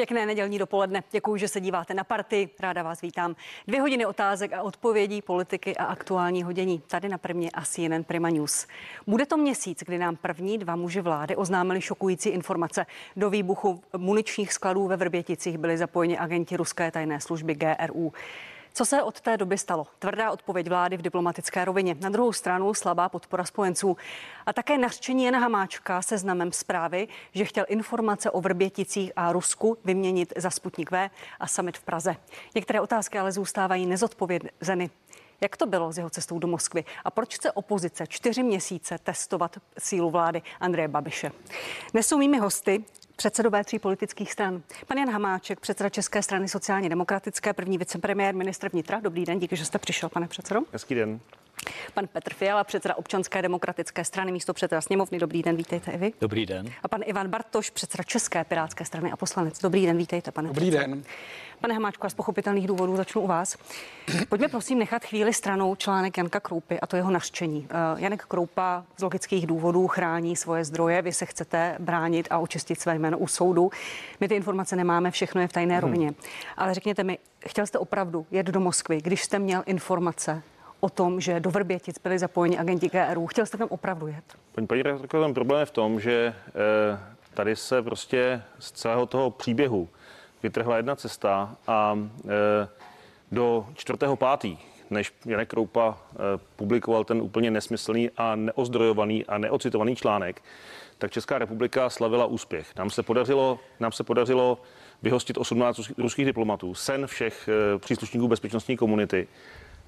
Pěkné nedělní dopoledne. Děkuji, že se díváte na party. Ráda vás vítám. Dvě hodiny otázek a odpovědí politiky a aktuální hodění. Tady na prvně asi jeden Prima News. Bude to měsíc, kdy nám první dva muži vlády oznámili šokující informace. Do výbuchu muničních skladů ve Vrběticích byli zapojeni agenti ruské tajné služby GRU. Co se od té doby stalo? Tvrdá odpověď vlády v diplomatické rovině. Na druhou stranu slabá podpora spojenců. A také nařčení Jana Hamáčka se znamem zprávy, že chtěl informace o Vrběticích a Rusku vyměnit za Sputnik V a summit v Praze. Některé otázky ale zůstávají nezodpovězeny. Jak to bylo s jeho cestou do Moskvy a proč chce opozice čtyři měsíce testovat sílu vlády Andreje Babiše? Nesou mými hosty předsedové tří politických stran. Pan Jan Hamáček, předseda České strany sociálně demokratické, první vicepremiér, ministr vnitra. Dobrý den, díky, že jste přišel, pane předsedo. Hezký den. Pan Petr Fiala, předseda občanské demokratické strany, místo předseda sněmovny. Dobrý den, vítejte i vy. Dobrý den. A pan Ivan Bartoš, předseda České pirátské strany a poslanec. Dobrý den, vítejte, pane Dobrý předsedo. den. Pane Hamáčku, a z pochopitelných důvodů začnu u vás. Pojďme prosím nechat chvíli stranou článek Janka Kroupy a to jeho naštění. Uh, Janek Kroupa z logických důvodů chrání svoje zdroje, vy se chcete bránit a očistit své jméno u soudu. My ty informace nemáme, všechno je v tajné rovině. Ale řekněte mi, chtěl jste opravdu jet do Moskvy, když jste měl informace o tom, že do Vrbětic byli zapojeni agenti GRU. Chtěl jste tam opravdu jet? Paní paní ten problém je v tom, že eh, tady se prostě z celého toho příběhu vytrhla jedna cesta a eh, do čtvrtého pátý, než Janek Kroupa eh, publikoval ten úplně nesmyslný a neozdrojovaný a neocitovaný článek, tak Česká republika slavila úspěch. Nám se podařilo, nám se podařilo vyhostit 18 ruských- diplomatů, sen všech příslušníků bezpečnostní komunity.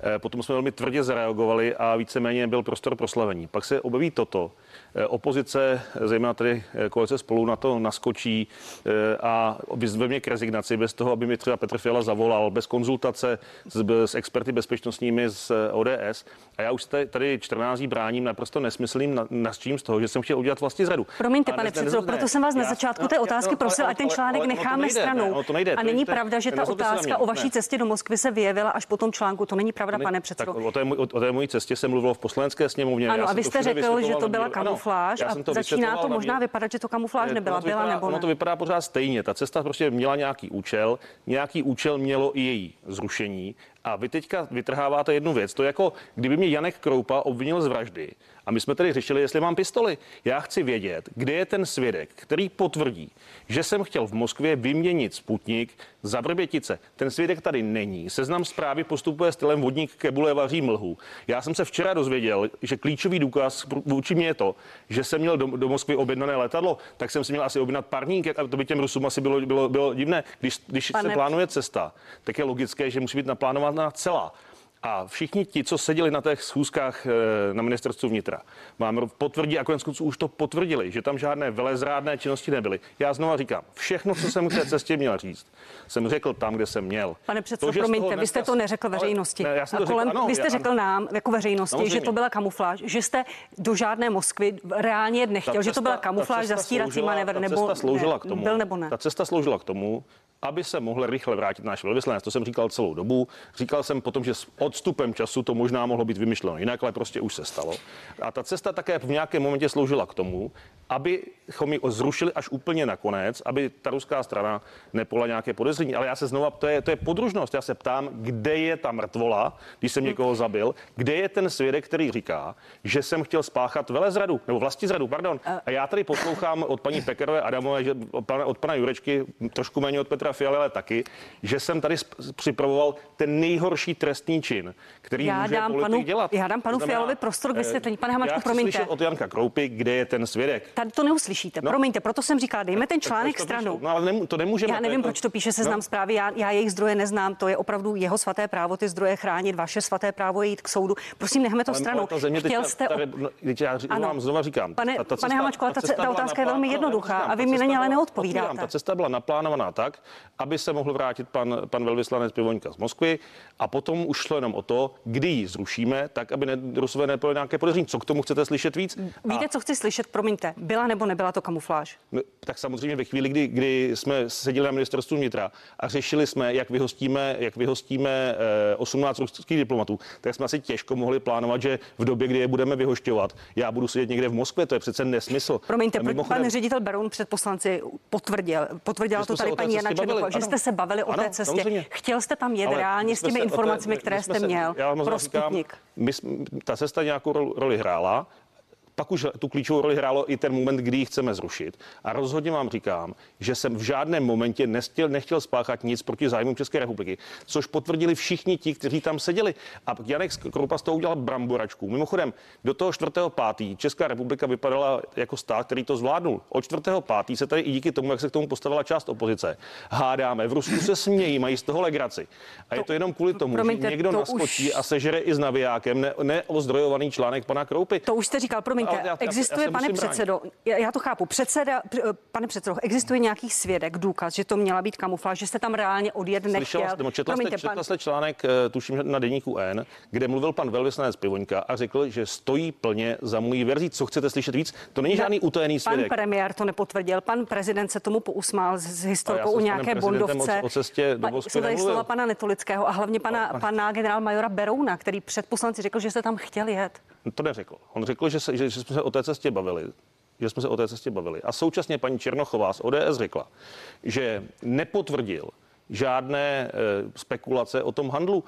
Eh, Potom jsme velmi tvrdě zareagovali a víceméně byl prostor pro slavení. Pak se objeví toto. Eh, Opozice, zejména tedy eh, koalice spolu na to naskočí a vyzve mě k rezignaci bez toho, aby mi třeba Petr Fiala zavolal, bez konzultace s, s experty bezpečnostními z ODS. A já už tady- tady 14 dní bráním naprosto nesmyslným na- nařčím z toho, že jsem chtěl udělat vlastní zradu. Promiňte, A pane ne- ne- předsedo, proto jsem vás na já- začátku no, té já- otázky no, prosil, ať ten článek necháme stranou. nejde, A není pravda, že ta na otázka o vaší cestě do Moskvy se vyjevila až po tom článku. To není pravda, pane předsedo. Tak o té, o, té mojí cestě se mluvilo v poslanecké sněmovně. Ano, Já a vy jste řekl, že to byla ano, kamufláž já a začíná to možná vypadat, že to kamufláž nebyla. to Byla vypadá, nebo Ono ne? to vypadá pořád stejně. Ta cesta prostě měla nějaký účel, nějaký účel mělo i její zrušení. A vy teďka vytrháváte jednu věc. To je jako, kdyby mě Janek Kroupa obvinil z vraždy. A my jsme tady řešili, jestli mám pistoli. Já chci vědět, kde je ten svědek, který potvrdí, že jsem chtěl v Moskvě vyměnit Sputnik za Vrbětice. Ten svědek tady není. Seznam zprávy postupuje stylem vodník kebule vaří mlhu. Já jsem se včera dozvěděl, že klíčový důkaz vůči mě je to, že jsem měl do, do Moskvy objednané letadlo, tak jsem si měl asi objednat parník, a to by těm Rusům asi bylo, bylo, bylo divné. Když, když Pane- se plánuje cesta, tak je logické, že musí být naplánována celá. A všichni ti, co seděli na těch schůzkách eh, na ministerstvu vnitra, vám potvrdí a konec už to potvrdili, že tam žádné velezrádné činnosti nebyly. Já znova říkám, všechno, co jsem k té cestě měl říct, jsem řekl tam, kde jsem měl. Pane předsedo, promiňte, vy jste dneska- to neřekl Ale- veřejnosti. Ne, já jsem to a kolem, řekl, ano, vy jste já- řekl nám, jako veřejnosti, Samozřejmě. že to byla kamufláž, že jste do žádné Moskvy reálně nechtěl, Ta že to cesta- byla kamufláž, cesta zastírací sloužila- manévr, nebo cesta sloužila ne, k tomu, byl nebo ne. Ta cesta sloužila k tomu, aby se mohl rychle vrátit náš velvyslanec. To jsem říkal celou dobu. Říkal jsem potom, že s odstupem času to možná mohlo být vymyšleno jinak, ale prostě už se stalo. A ta cesta také v nějakém momentě sloužila k tomu, abychom ji zrušili až úplně nakonec, aby ta ruská strana nepola nějaké podezření. Ale já se znova, to je, to je podružnost. Já se ptám, kde je ta mrtvola, když jsem někoho zabil, kde je ten svědek, který říká, že jsem chtěl spáchat velezradu, nebo vlastizradu, pardon. A já tady poslouchám od paní Pekerové Adamové, že od pana, od pana Jurečky, trošku méně od Petra Fialy, ale taky, že jsem tady připravoval ten nejhorší trestný čin, který Já může dám politik panu- dělat. já dám panu znamená, Fialovi prostor k eh, vysvětlení. Pane Hamáčku, já chci promiňte. slyšet od Janka Kroupy, kde je ten svědek. Tady to neuslyšíte. No. Promiňte, proto jsem říkala, dejme ten článek to stranou. No ale nemů- to nemůžeme. Já nevím, to- proč to píše seznam No. zprávy. Já, já jejich zdroje neznám. To je opravdu jeho svaté právo ty zdroje chránit. Vaše svaté právo je jít k soudu. Prosím, nechme to Ale- stranou. ale ta země Chtěl jste. tady, no, já Ano. vám znova říkám. Pane- ta- ta pane Hamačko, cesta ta otázka je velmi jednoduchá a vy mi na ní ale neodpovídáte. Ta cesta byla naplánovaná tak, aby se mohl vrátit pan, pan velvyslanec Pivoňka z Moskvy a potom už šlo jenom nám o to, kdy ji zrušíme, tak aby ne, Rusové nebyly nějaké podezření. Co k tomu chcete slyšet víc? Víte, a... co chci slyšet? Promiňte, byla nebo nebyla to kamufláž? No, tak samozřejmě ve chvíli, kdy, kdy jsme seděli na ministerstvu vnitra a řešili jsme, jak vyhostíme, jak vyhostíme 18 eh, ruských diplomatů, tak jsme asi těžko mohli plánovat, že v době, kdy je budeme vyhošťovat, já budu sedět někde v Moskvě. To je přece nesmysl. Promiňte, Mimochodem, pan ředitel Beroun před poslanci potvrdil, potvrdila to tady paní Jana Černochová, že jste se bavili ano, o té cestě. Samozřejmě. Chtěl jste tam jet reálně s těmi informacemi, které jste se, měl pro Sputnik? My, ta cesta nějakou roli hrála pak už tu klíčovou roli hrálo i ten moment, kdy ji chceme zrušit. A rozhodně vám říkám, že jsem v žádném momentě nechtěl, nechtěl spáchat nic proti zájmům České republiky, což potvrdili všichni ti, kteří tam seděli. A Janek Kroupa z toho udělal bramboračku. Mimochodem, do toho 4.5. Česká republika vypadala jako stát, který to zvládnul. Od 4.5. se tady i díky tomu, jak se k tomu postavila část opozice, hádáme. V Rusku se smějí, mají z toho legraci. A to, je to jenom kvůli tomu, promiňte, že někdo naskočí už... a sežere i s navijákem ne, neozdrojovaný článek pana Kroupy. To už jste říkal, promiňte, já, já, existuje, já pane předsedo, já, já to chápu, předseda, pane předsedo, existuje nějaký svědek, důkaz, že to měla být kamufláž, že jste tam reálně odjet nechtěl? Slyšela jste, četla, promiňte, jste, četla jste článek, eh, tuším, na deníku N, kde mluvil pan velvyslanec Pivoňka a řekl, že stojí plně za můj verzí. Co chcete slyšet víc? To není žádný utajený svědek. Pan premiér to nepotvrdil, pan prezident se tomu pousmál s historkou o nějaké bondovce. O, o cestě do Jsou tady slova pana Netolického a hlavně pana, pana generál majora Berouna, který před poslanci řekl, že se tam chtěl jet. To neřekl. On řekl, že, se, že, jsme se o té cestě bavili že jsme se o té cestě bavili. A současně paní Černochová z ODS řekla, že nepotvrdil žádné e, spekulace o tom handlu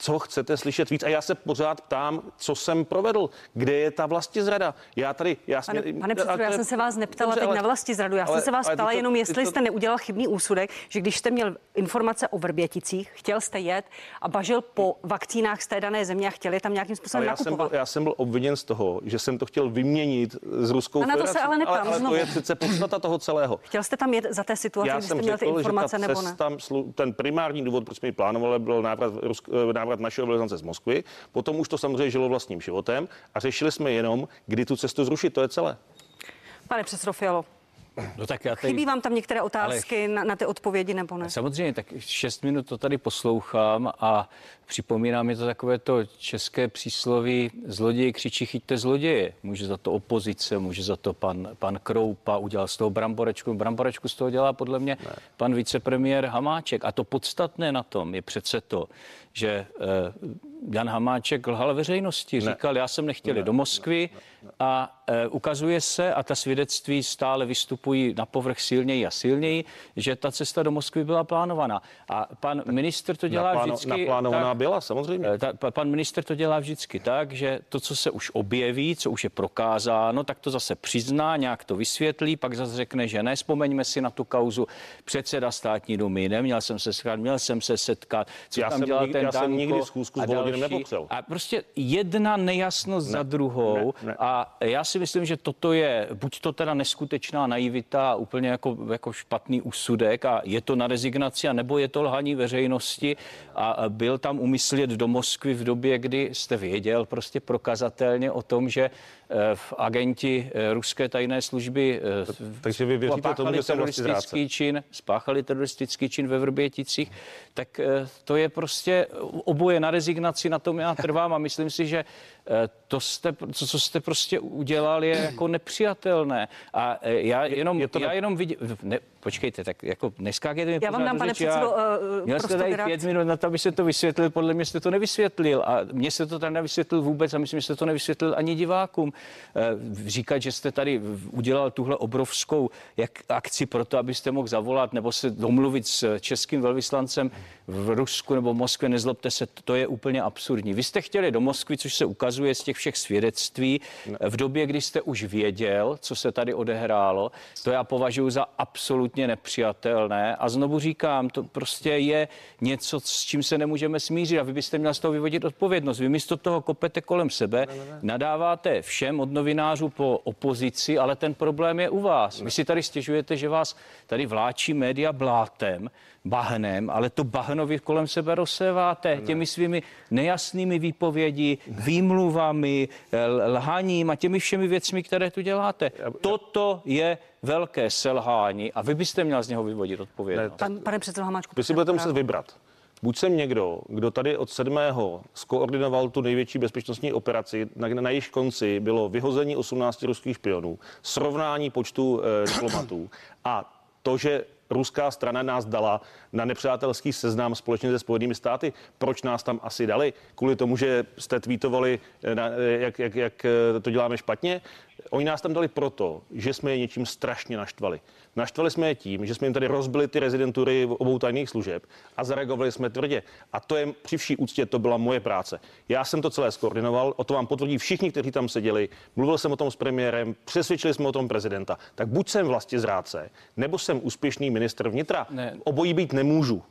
co chcete slyšet víc. A já se pořád ptám, co jsem provedl, kde je ta vlasti zrada. Já tady, já pane, jsem, pane předsedo, já jsem se vás neptala dobře, teď ale, na vlasti zradu. Já ale, jsem se vás ptala to, jenom, jestli to, jste neudělal chybný úsudek, že když jste měl informace o Vrběticích, chtěl jste jet a bažil po vakcínách z té dané země a chtěli tam nějakým způsobem já nakupovat. Jsem byl, já jsem byl obviněn z toho, že jsem to chtěl vyměnit s Ruskou a na to se ale neptám, ale, ale to je přece podstata toho celého. Chtěl jste tam jet za té situace, já kdy jste měl ty informace nebo ne? Tam, ten primární důvod, proč jsme ji plánovali, byl návrat, návrat našeho velvyslance z Moskvy. Potom už to samozřejmě žilo vlastním životem a řešili jsme jenom, kdy tu cestu zrušit. To je celé. Pane předsedo Fialo, No tak já tady... Chybí vám tam některé otázky ale... na, na ty odpovědi nebo ne? Samozřejmě, tak šest minut to tady poslouchám a připomíná mi to takové to české přísloví zloděj křičí chyťte zloděje. Může za to opozice, může za to pan, pan Kroupa, udělal z toho bramborečku. Bramborečku z toho dělá podle mě ne. pan vicepremiér Hamáček. A to podstatné na tom je přece to, že eh, Jan Hamáček lhal veřejnosti. Ne. Říkal, já jsem nechtěl ne, do Moskvy ne, ne, a e, ukazuje se, a ta svědectví stále vystupují na povrch silněji a silněji, že ta cesta do Moskvy byla plánovaná. A pan minister to dělá Napláno, vždycky... Naplánovaná tak, byla, samozřejmě. E, ta, pan minister to dělá vždycky tak, že to, co se už objeví, co už je prokázáno, tak to zase přizná, nějak to vysvětlí, pak zase řekne, že ne. Vzpomeňme si na tu kauzu předseda státní domy, neměl jsem se setkat, měl jsem se setkat, co já tam dělal nikdy, ten já jsem nikdy schůzku s Nepopřel. A prostě jedna nejasnost ne, za druhou. Ne, ne. A já si myslím, že toto je buď to teda neskutečná naivita, úplně jako, jako špatný úsudek a je to na rezignaci, a nebo je to lhaní veřejnosti a byl tam umyslet do Moskvy v době, kdy jste věděl prostě prokazatelně o tom, že Eh, v agenti eh, ruské tajné služby eh, Takže vy věříte tomu, že teroristický čin, spáchali teroristický čin ve Vrběticích, tak to je prostě oboje na rezignaci, na tom já trvám a myslím si, že to, jste, to co jste prostě udělal, je jako nepřijatelné. A já jenom, je to já jenom vidím, ne, počkejte, tak jako neskákejte mi Já vám dám, pane předsedo, uh, Měl jste tady pět minut na to, aby se to vysvětlil, podle mě jste to nevysvětlil a mě se to tady nevysvětlil vůbec a myslím, že jste to nevysvětlil ani divákům. Uh, říkat, že jste tady udělal tuhle obrovskou jak akci pro to, abyste mohl zavolat nebo se domluvit s českým velvyslancem v Rusku nebo v Moskvě, nezlobte se, to je úplně absurdní. Vy jste chtěli do Moskvy, což se ukazuje z těch všech svědectví, v době, kdy jste už věděl, co se tady odehrálo, to já považuji za absolutně nepřijatelné. A znovu říkám, to prostě je něco, s čím se nemůžeme smířit a vy byste měl z toho vyvodit odpovědnost. Vy místo toho kopete kolem sebe, nadáváte všem od novinářů po opozici, ale ten problém je u vás. Vy si tady stěžujete, že vás tady vláčí média blátem, bahnem, ale to bahno vy kolem sebe rozséváte ne. těmi svými nejasnými výpovědi, výmluvami, lhaním a těmi všemi věcmi, které tu děláte. Toto je velké selhání a vy byste měl z něho vyvodit odpovědnost. Ne, Pan, pane předsedo Hamáčku. Vy si budete muset vybrat. buď jsem někdo, kdo tady od 7. skoordinoval tu největší bezpečnostní operaci, na, na jejíž konci bylo vyhození 18 ruských špionů, srovnání počtu eh, diplomatů a to, že ruská strana nás dala na nepřátelský seznam společně se Spojenými státy. Proč nás tam asi dali? Kvůli tomu, že jste tweetovali, eh, eh, jak, jak, jak eh, to děláme špatně? Oni nás tam dali proto, že jsme je něčím strašně naštvali. Naštvali jsme je tím, že jsme jim tady rozbili ty rezidentury obou tajných služeb a zareagovali jsme tvrdě. A to je při vší úctě, to byla moje práce. Já jsem to celé skoordinoval, o to vám potvrdí všichni, kteří tam seděli. Mluvil jsem o tom s premiérem, přesvědčili jsme o tom prezidenta. Tak buď jsem vlastně zrádce, nebo jsem úspěšný minister vnitra. Ne. Obojí být nemůžu.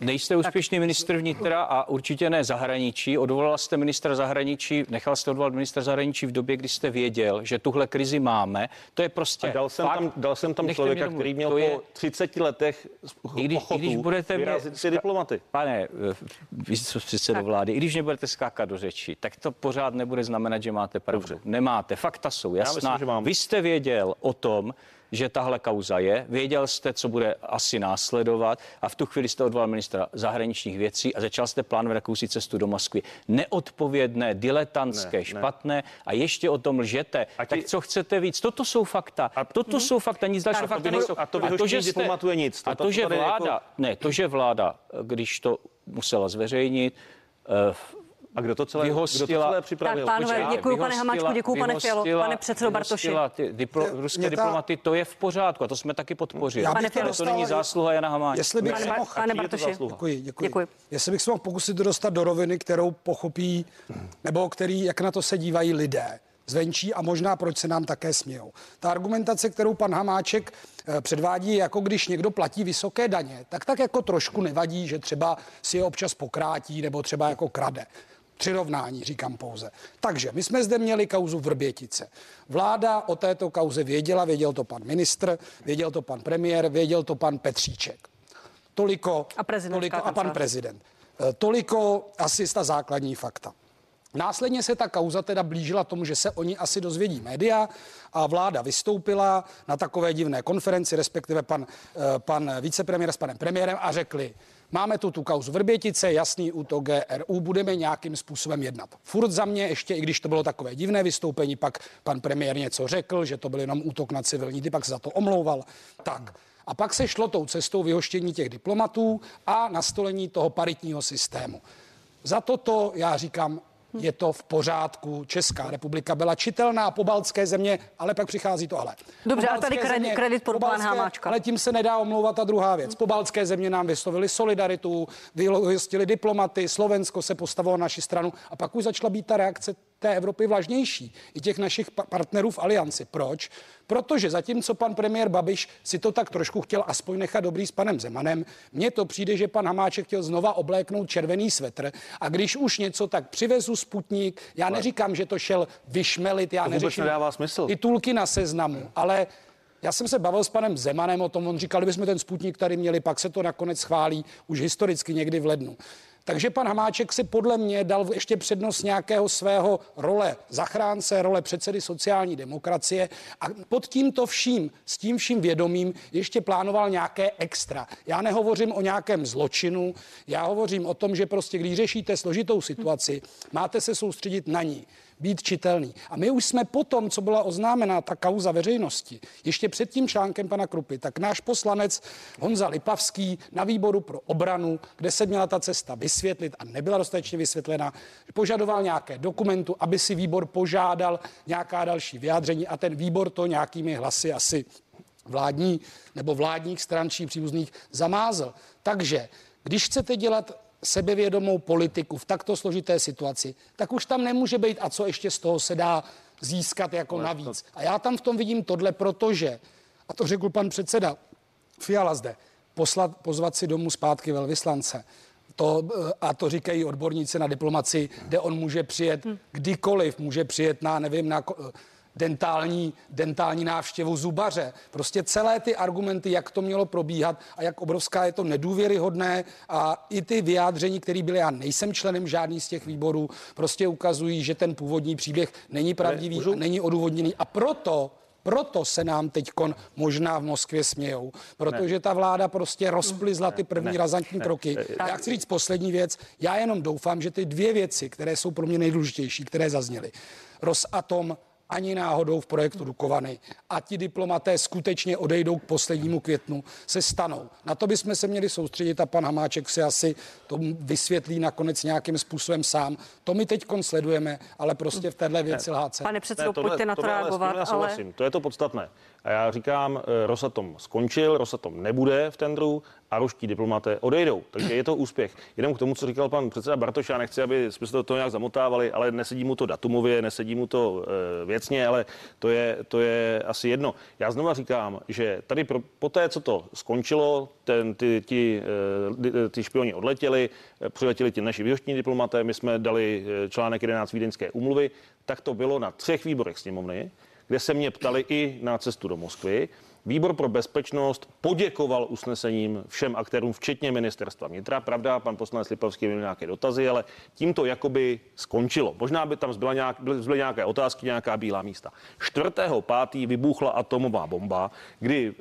Nejste úspěšný tak. ministr vnitra a určitě ne zahraničí. Odvolal jste ministra zahraničí, nechal jste odvolat ministra zahraničí v době, kdy jste věděl, že tuhle krizi máme. To je prostě. A dal jsem fakt. tam, dal jsem tam člověka, který měl je... po 30 letech i když, i když budete mě, si diplomaty. Pane, eh, vy jste předsedo vlády, i když nebudete skákat do řeči, tak to pořád nebude znamenat, že máte pravdu. Dobře. Nemáte. Fakta jsou jasná. myslím, že mám. Vy jste věděl o tom, že tahle kauza je. Věděl jste, co bude asi následovat a v tu chvíli jste odvolal ministra zahraničních věcí a začal jste plánovat jakousi cestu do Moskvy. Neodpovědné, diletantské, ne, špatné ne. a ještě o tom lžete. A ti... Tak co chcete víc? Toto jsou fakta. A... Toto hmm. jsou fakta, nic dalšího fakta nejsou. A to, a to že jste... nic. To, a to, to že vláda, jako... ne, to, že vláda, když to musela zveřejnit, uh, a kdo to celé, vyhostila, kdo to celé připravil? Tak, pánové, děkuji, pane Hamáčku, děkuji, pane Fialo, pane předsedo Bartoši. Ty diplo, ruské ta... diplomaty, to je v pořádku a to jsme taky podpořili. Pane Fialo, to není zásluha Jana Hamáčka. Jestli bych pane, pane Bartoši. Děkuji, děkuji, děkuji. Jestli bych se mohl pokusit dostat do roviny, kterou pochopí, nebo který, jak na to se dívají lidé zvenčí a možná proč se nám také smějou. Ta argumentace, kterou pan Hamáček eh, předvádí, jako když někdo platí vysoké daně, tak tak jako trošku nevadí, že třeba si je občas pokrátí nebo třeba jako krade. Přirovnání říkám pouze. Takže my jsme zde měli kauzu Vrbětice. Vláda o této kauze věděla, věděl to pan ministr, věděl to pan premiér, věděl to pan Petříček. Toliko, a, toliko, a pan prezident. Eh, toliko asi ta základní fakta. Následně se ta kauza teda blížila tomu, že se oni asi dozvědí média a vláda vystoupila na takové divné konferenci, respektive pan, eh, pan vicepremiér s panem premiérem a řekli, Máme tu tu kauzu Vrbětice, jasný útok GRU, budeme nějakým způsobem jednat. Furt za mě, ještě i když to bylo takové divné vystoupení, pak pan premiér něco řekl, že to byl jenom útok na civilní, ty pak se za to omlouval. Tak. A pak se šlo tou cestou vyhoštění těch diplomatů a nastolení toho paritního systému. Za toto já říkám, je to v pořádku. Česká republika byla čitelná, pobaltské země, ale pak přichází to ale. Dobře, a tady kredit, země, kredit pro pan Hamáčka. Ale tím se nedá omlouvat ta druhá věc. Pobaltské země nám vyslovili solidaritu, vyhostili diplomaty, Slovensko se postavilo na naši stranu a pak už začala být ta reakce té Evropy vlažnější, i těch našich partnerů v alianci. Proč? Protože zatímco pan premiér Babiš si to tak trošku chtěl aspoň nechat dobrý s panem Zemanem, mně to přijde, že pan Hamáček chtěl znova obléknout červený svetr a když už něco, tak přivezu Sputnik. Já neříkám, že to šel vyšmelit, já to neřeším nedává smysl. titulky na seznamu, ale já jsem se bavil s panem Zemanem o tom, on říkal, kdybychom ten Sputnik tady měli, pak se to nakonec schválí už historicky někdy v lednu. Takže pan Hamáček si podle mě dal ještě přednost nějakého svého role zachránce, role předsedy sociální demokracie a pod tímto vším, s tím vším vědomím ještě plánoval nějaké extra. Já nehovořím o nějakém zločinu, já hovořím o tom, že prostě když řešíte složitou situaci, máte se soustředit na ní být čitelný. A my už jsme potom, co byla oznámena ta kauza veřejnosti, ještě před tím článkem pana Krupy, tak náš poslanec Honza Lipavský na výboru pro obranu, kde se měla ta cesta vysvětlit a nebyla dostatečně vysvětlena, požadoval nějaké dokumentu, aby si výbor požádal nějaká další vyjádření a ten výbor to nějakými hlasy asi vládní nebo vládních stran či příbuzných zamázl. Takže když chcete dělat sebevědomou politiku v takto složité situaci, tak už tam nemůže být a co ještě z toho se dá získat jako navíc. A já tam v tom vidím tohle, protože, a to řekl pan předseda Fiala zde, poslat, pozvat si domů zpátky velvyslance. To, a to říkají odborníci na diplomaci, kde on může přijet hm. kdykoliv, může přijet na, nevím, na dentální, dentální návštěvu zubaře. Prostě celé ty argumenty, jak to mělo probíhat a jak obrovská je to nedůvěryhodné a i ty vyjádření, které byly, já nejsem členem žádný z těch výborů, prostě ukazují, že ten původní příběh není pravdivý, a není odůvodněný a proto Proto se nám teď možná v Moskvě smějou, protože ne. ta vláda prostě rozplizla ty první ne. razantní ne. kroky. Ne. Já chci říct poslední věc. Já jenom doufám, že ty dvě věci, které jsou pro mě nejdůležitější, které zazněly, Rosatom ani náhodou v projektu Dukovany a ti diplomaté skutečně odejdou k poslednímu květnu, se stanou. Na to bychom se měli soustředit a pan Hamáček si asi to vysvětlí nakonec nějakým způsobem sám. To my teď sledujeme, ale prostě v téhle věci lhát Pane předsedo, pojďte na to reagovat. Ale... To je to podstatné. A já říkám, eh, Rosatom skončil, Rosatom nebude v tendru a ruští diplomaté odejdou. Takže je to úspěch. Jenom k tomu, co říkal pan předseda Bartoš, já nechci, aby jsme se do toho nějak zamotávali, ale nesedí mu to datumově, nesedí mu to e, věcně, ale to je, to je asi jedno. Já znova říkám, že tady pro, po té, co to skončilo, ten, ty, ty, e, ty špioni odletěli, přiletěli ti naši vyhoštní diplomaté, my jsme dali článek 11 Vídeňské umluvy, tak to bylo na třech výborech sněmovny kde se mě ptali i na cestu do Moskvy. Výbor pro bezpečnost poděkoval usnesením všem aktérům, včetně ministerstva vnitra. Pravda, pan poslanec Lipovský měl nějaké dotazy, ale tím to jakoby skončilo. Možná by tam zbyla nějak, byly nějaké otázky, nějaká bílá místa. 4.5. vybuchla atomová bomba, kdy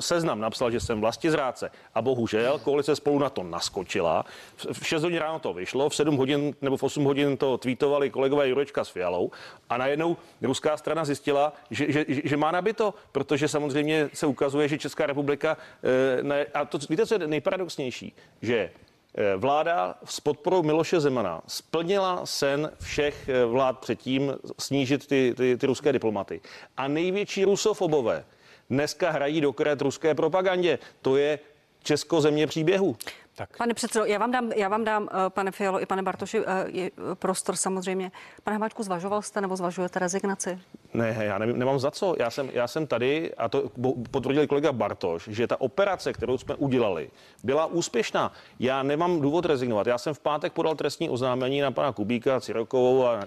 seznam napsal, že jsem vlastně zráce a bohužel koalice spolu na to naskočila. V 6 hodin ráno to vyšlo, v 7 hodin nebo v 8 hodin to tweetovali kolegové Jurečka s Fialou a najednou ruská strana zjistila, že, že, že má nabito, protože samozřejmě se ukazuje, že Česká republika, eh, ne, a to víte, co je nejparadoxnější, že eh, Vláda s podporou Miloše Zemana splnila sen všech eh, vlád předtím snížit ty, ty, ty ruské diplomaty. A největší rusofobové dneska hrají do kret ruské propagandě. To je Česko země příběhu. Tak. Pane předsedo, já vám dám, já vám dám pane Fialo i pane Bartoši, je prostor samozřejmě. Pane Hamáčku, zvažoval jste nebo zvažujete rezignaci? Ne, já nevím, nemám za co. Já jsem, já jsem tady, a to potvrdil kolega Bartoš, že ta operace, kterou jsme udělali, byla úspěšná. Já nemám důvod rezignovat. Já jsem v pátek podal trestní oznámení na pana Kubíka, Cirokovou a,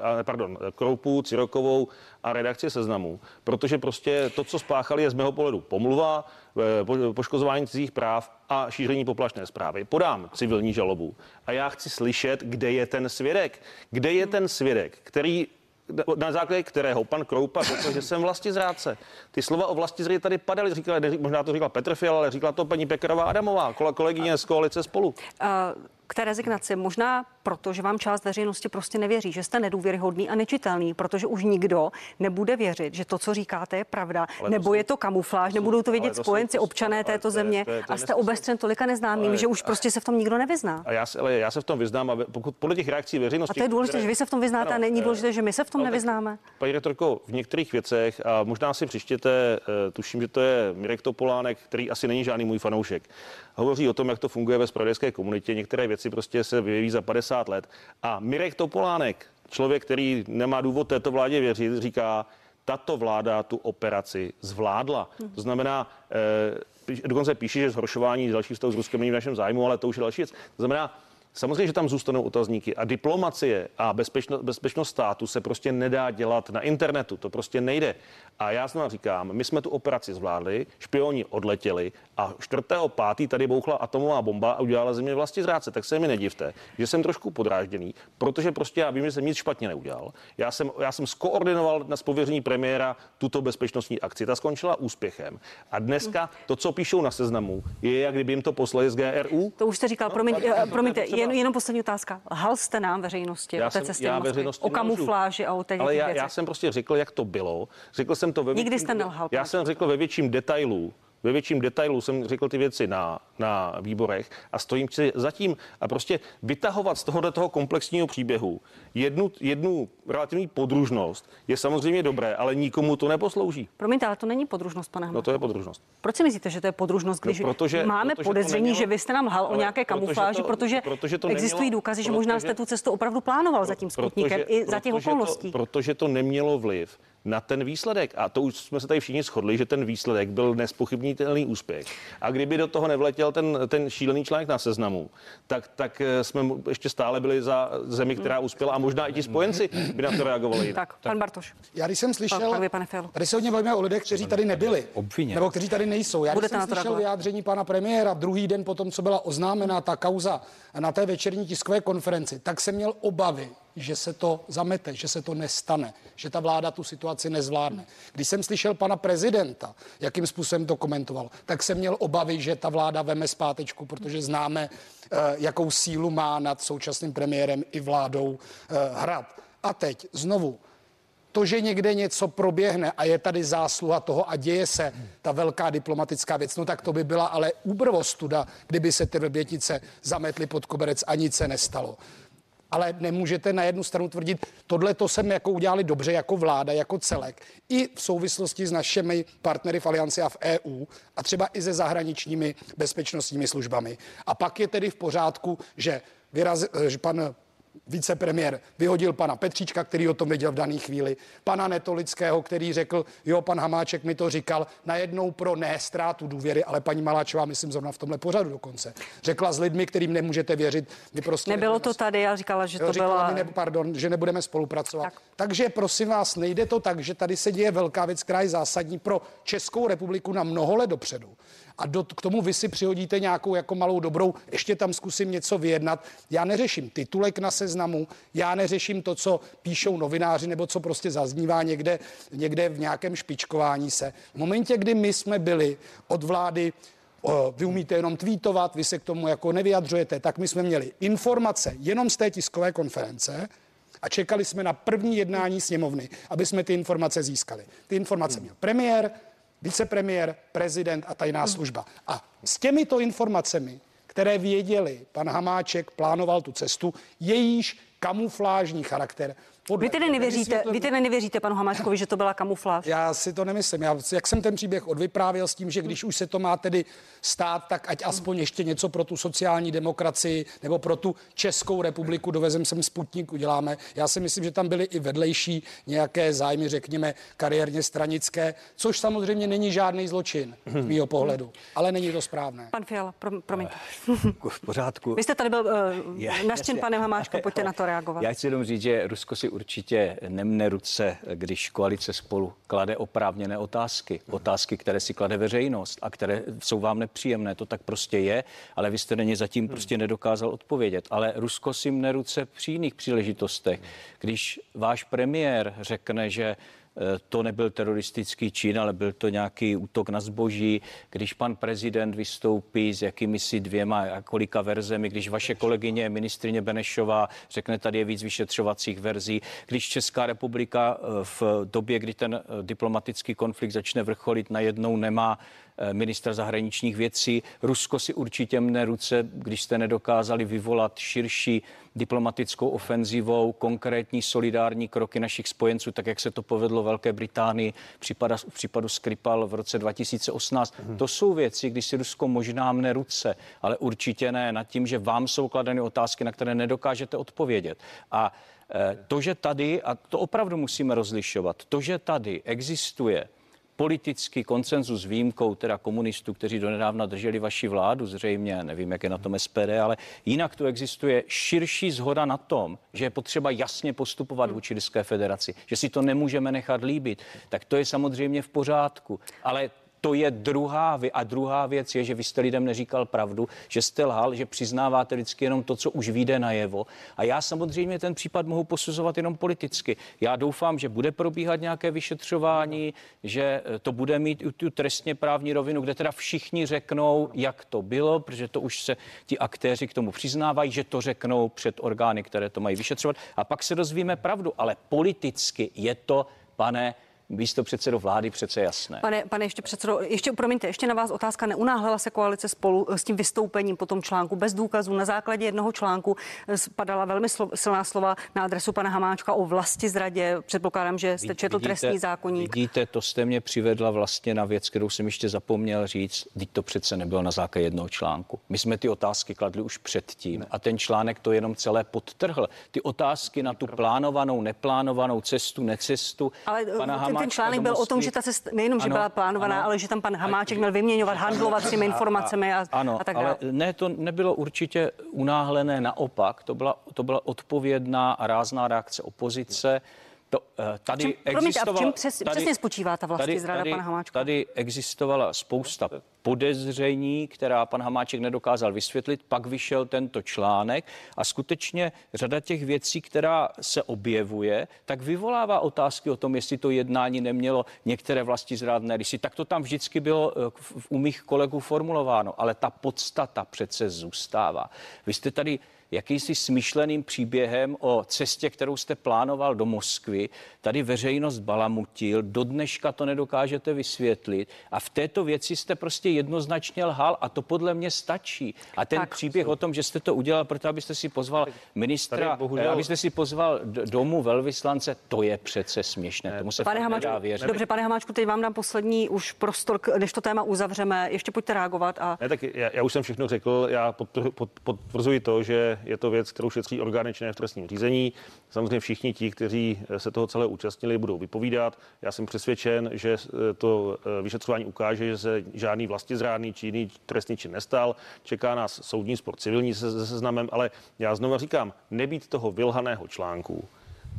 a pardon, Kroupu, Cirokovou a redakci seznamu, protože prostě to, co spáchali, je z mého pohledu pomluva, poškozování cizích práv a šíření poplašné zprávy. Podám civilní žalobu a já chci slyšet, kde je ten svědek. Kde je ten svědek, který na základě kterého pan Kroupa řekl, že jsem vlastně zrádce. Ty slova o vlastně zřejmě tady padaly, říkala, možná to říkal Petr Fiala, ale říkala to paní Pekarová Adamová, kolegyně z koalice spolu. Uh, k té rezignaci. Možná proto, že vám část veřejnosti prostě nevěří, že jste nedůvěryhodný a nečitelný, protože už nikdo nebude věřit, že to, co říkáte, je pravda, ale nebo jsou, je to kamufláž, nebudou to vědět to spojenci, jsou, občané této země to je, to je, a jste obestřen tolika neznámým, ale, že už prostě se v tom nikdo nevyzná. A já, ale já se v tom vyznám a pokud podle těch reakcí veřejnosti. A to je důležité, které, že vy se v tom vyznáte ano, a není důležité, že my se v tom nevyznáme. paní rektorko, v některých věcech a možná si přištěte, eh, tuším, že to je Mirek Topolánek, který asi není žádný můj fanoušek. Hovoří o tom, jak to funguje ve spravodajské komunitě. Některé věci prostě se vyvíjí za 50 let. A Mirek Topolánek, člověk, který nemá důvod této vládě věřit, říká, tato vláda tu operaci zvládla. To znamená, eh, dokonce píše, že zhoršování dalších vztahů s Ruskem není v našem zájmu, ale to už je další věc. To znamená, Samozřejmě, že tam zůstanou otazníky a diplomacie a bezpečno, bezpečnost státu se prostě nedá dělat na internetu. To prostě nejde. A já znovu říkám, my jsme tu operaci zvládli, špioni odletěli a 4.5. tady bouchla atomová bomba a udělala země vlastně zrádce. Tak se mi nedivte, že jsem trošku podrážděný, protože prostě já vím, že jsem nic špatně neudělal. Já jsem, já jsem skoordinoval na spověření premiéra tuto bezpečnostní akci. Ta skončila úspěchem. A dneska to, co píšou na seznamu, je, jak kdyby jim to poslali z GRU. To už jste říkal, promiň, no, promiňte, jen, jenom poslední otázka. Lhal jste nám veřejnosti já o té cestě já veřejnosti o kamufláži a o té Ale já, já, jsem prostě řekl, jak to bylo. Řekl jsem to ve Nikdy jste nelhal. Já jsem řekl ve větším detailu, ve větším detailu jsem řekl ty věci na, na výborech a stojím si zatím a prostě vytahovat z tohoto toho komplexního příběhu jednu, jednu relativní podružnost je samozřejmě dobré, ale nikomu to neposlouží. Promiňte, ale to není podružnost, pane No to je podružnost. Proč si myslíte, že to je podružnost, no, když no, protože, máme protože podezření, nemělo, že vy jste nám lhal o nějaké kamufláži, protože, to, protože to existují nemělo, důkazy, že protože, možná jste tu cestu opravdu plánoval za tím Sputnikem protože, i za těch okolností. To, protože to nemělo vliv na ten výsledek. A to už jsme se tady všichni shodli, že ten výsledek byl nespochybnitelný úspěch. A kdyby do toho nevletěl ten, ten šílený článek na seznamu, tak, tak eh, jsme ještě stále byli za zemi, která uspěla a možná i ti spojenci by na to reagovali. Tak, pan Bartoš. Já když jsem slyšel, pan, pane tady se hodně bavíme o lidech, kteří tady nebyli, Obvině. nebo kteří tady nejsou. Já když jsem slyšel reagovat? vyjádření pana premiéra druhý den po tom, co byla oznámena ta kauza na té večerní tiskové konferenci, tak jsem měl obavy, že se to zamete, že se to nestane, že ta vláda tu situaci nezvládne. Když jsem slyšel pana prezidenta, jakým způsobem to komentoval, tak jsem měl obavy, že ta vláda veme zpátečku, protože známe, eh, jakou sílu má nad současným premiérem i vládou eh, hrad. A teď znovu, to, že někde něco proběhne a je tady zásluha toho a děje se ta velká diplomatická věc, no tak to by byla ale úbrvostuda, kdyby se ty vrbětice zametly pod koberec a nic se nestalo. Ale nemůžete na jednu stranu tvrdit, tohle to jsme jako udělali dobře jako vláda, jako celek, i v souvislosti s našimi partnery v Alianci a v EU a třeba i se zahraničními bezpečnostními službami. A pak je tedy v pořádku, že, vyraz, že pan vicepremiér vyhodil pana Petříčka, který o tom věděl v dané chvíli, pana Netolického, který řekl, jo, pan Hamáček mi to říkal, najednou pro ne ztrátu důvěry, ale paní Maláčová, myslím, zrovna v tomhle pořadu dokonce, řekla s lidmi, kterým nemůžete věřit. My prostě Nebylo to tady, já říkala, že jo, to říkala byla... ne, pardon, že nebudeme spolupracovat. Tak. Takže prosím vás, nejde to tak, že tady se děje velká věc, která je zásadní pro Českou republiku na mnoho let dopředu a do, k tomu vy si přihodíte nějakou jako malou dobrou, ještě tam zkusím něco vyjednat. Já neřeším titulek na seznamu, já neřeším to, co píšou novináři nebo co prostě zaznívá někde, někde v nějakém špičkování se. V momentě, kdy my jsme byli od vlády vy umíte jenom tweetovat, vy se k tomu jako nevyjadřujete, tak my jsme měli informace jenom z té tiskové konference a čekali jsme na první jednání sněmovny, aby jsme ty informace získali. Ty informace měl premiér, vicepremiér, prezident a tajná služba. A s těmito informacemi, které věděli, pan Hamáček plánoval tu cestu, jejíž kamuflážní charakter. Vy tedy nevěříte, vy tedy nevěříte panu Hamáčkovi, že to byla kamufláž? Já si to nemyslím. Já, jak jsem ten příběh odvyprávěl s tím, že když už se to má tedy stát, tak ať aspoň ještě něco pro tu sociální demokracii nebo pro tu Českou republiku dovezem sem Sputnik uděláme. Já si myslím, že tam byly i vedlejší nějaké zájmy, řekněme, kariérně stranické, což samozřejmě není žádný zločin z mýho pohledu, ale není to správné. Pan Fiala, pro, promiňte. V pořádku. Vy jste tady byl uh, Já- naštěn panem Hamáčkem, pojďte na to reagovat. Já chci jenom říct, že Rusko si určitě nemne ruce, když koalice spolu klade oprávněné otázky. Otázky, které si klade veřejnost a které jsou vám nepříjemné. To tak prostě je, ale vy jste na ně zatím prostě nedokázal odpovědět. Ale Rusko si mne ruce při jiných příležitostech. Když váš premiér řekne, že to nebyl teroristický čin, ale byl to nějaký útok na zboží. Když pan prezident vystoupí s jakými si dvěma a kolika verzemi, když vaše kolegyně ministrině Benešová řekne, tady je víc vyšetřovacích verzí, když Česká republika eh, v době, kdy ten eh, diplomatický konflikt začne vrcholit, najednou nemá eh, ministra zahraničních věcí. Rusko si určitě mne ruce, když jste nedokázali vyvolat širší diplomatickou ofenzivou, konkrétní solidární kroky našich spojenců, tak jak se to povedlo Velké Británii případa, v případu Skripal v roce 2018. Hmm. To jsou věci, když si Rusko možná mne ruce, ale určitě ne nad tím, že vám jsou kladeny otázky, na které nedokážete odpovědět. A eh, to, že tady, a to opravdu musíme rozlišovat, to, že tady existuje politický koncenzus s výjimkou teda komunistů, kteří donedávna drželi vaši vládu, zřejmě, nevím, jak je na tom SPD, ale jinak tu existuje širší zhoda na tom, že je potřeba jasně postupovat vůči Ruské federaci, že si to nemůžeme nechat líbit, tak to je samozřejmě v pořádku. Ale to je druhá věc. A druhá věc je, že vy jste lidem neříkal pravdu, že jste lhal, že přiznáváte vždycky jenom to, co už vyjde najevo. A já samozřejmě ten případ mohu posuzovat jenom politicky. Já doufám, že bude probíhat nějaké vyšetřování, že eh, to bude mít i tu trestně právní rovinu, kde teda všichni řeknou, jak to bylo, protože to už se ti aktéři k tomu přiznávají, že to řeknou před orgány, které to mají vyšetřovat. A pak se dozvíme pravdu. Ale politicky je to, pane místo předsedo vlády přece jasné. Pane, pane ještě předsedo, ještě promiňte, ještě na vás otázka. Neunáhlela se koalice spolu s tím vystoupením po tom článku bez důkazů. Na základě jednoho článku eh, spadala velmi slo, silná slova na adresu pana Hamáčka o vlasti zradě. Předpokládám, že jste četl trestní zákonník. Vidíte, to jste mě přivedla vlastně na věc, kterou jsem ještě zapomněl říct. Teď to přece nebylo na základě jednoho článku. My jsme ty otázky kladli už předtím a ten článek to jenom celé podtrhl. Ty otázky na tu plánovanou, neplánovanou cestu, necestu. Ale pana ten, ten článek byl o tom, že ta cesta nejenom, že Ano, byla plánovaná, ano. ale že tam pan Hamáček měl vyměňovat, handlovat s těmi informacemi a, ano, a tak ale dále. ne, to nebylo určitě unáhlené, naopak, to byla, to byla odpovědná a rázná reakce opozice. To, uh, tady čem, promiňte, a v čem přes, tady, přesně spočívá ta vlastní zrada tady, pana Hamáčka? Tady existovala spousta podezření, která pan Hamáček nedokázal vysvětlit, pak vyšel tento článek a skutečně řada těch věcí, která se objevuje, tak vyvolává otázky o tom, jestli to jednání nemělo některé vlasti zrádné rysy. Tak to tam vždycky bylo eh, u mých kolegů formulováno, ale ta podstata přece zůstává. Vy jste tady jakýsi smyšleným příběhem o cestě, kterou jste plánoval do Moskvy. Tady veřejnost balamutil, do dneška to nedokážete vysvětlit a v této věci jste prostě jednoznačně lhal a to podle mě stačí. A ten tak. příběh o tom, že jste to udělal proto, abyste si pozval ministra, bohužel... abyste si pozval domů velvyslance, to je přece směšné. Tomu se pane Hamáčku, věřit. Dobře, pane Hamáčku, teď vám dám poslední už prostor, než to téma uzavřeme. Ještě pojďte reagovat. A... Ne, tak já, já už jsem všechno řekl. Já potvrzuji to, že je to věc, kterou šetří orgány činné v trestním řízení. Samozřejmě všichni ti, kteří se toho celé účastnili, budou vypovídat. Já jsem přesvědčen, že to eh, vyšetřování ukáže, že se žádný vlastizrádný či jiný trestný čin nestal. Čeká nás soudní spor civilní se, se seznamem, ale já znovu říkám, nebýt toho vylhaného článku,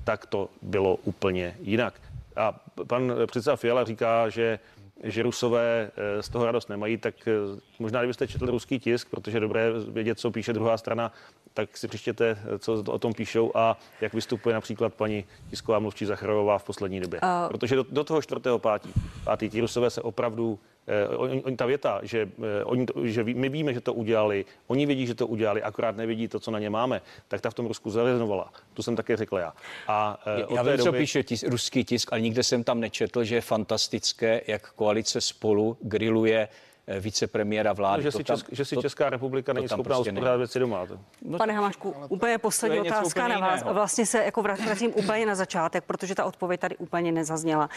tak to bylo úplně jinak. A pan předseda Fiala říká, že že Rusové eh, z toho radost nemají, tak eh, možná kdybyste četl ruský tisk, protože je dobré vědět, co píše druhá strana, tak si přečtěte, co o tom píšou a jak vystupuje například paní tisková mluvčí Zacharová v poslední době. Protože do, do toho čtvrtého pátí, pátý ti Rusové se opravdu Eh, oni, oni, ta věta, že, eh, oni, že my víme, že to udělali, oni vědí, že to udělali, akorát nevědí to, co na ně máme, tak ta v tom Rusku zarezonovala. To jsem také řekl já. A, eh, já vím, doby... co píše tis, ruský tisk, ale nikde jsem tam nečetl, že je fantastické, jak koalice spolu griluje vicepremiéra vlády. No, že, si tam, Česk, že si to, Česká republika není schopná prostě uspořádat věci doma. No, Pane Hamašku, úplně poslední otázka na vás. Jiného. Vlastně se jako vracím úplně na začátek, protože ta odpověď tady úplně nezazněla.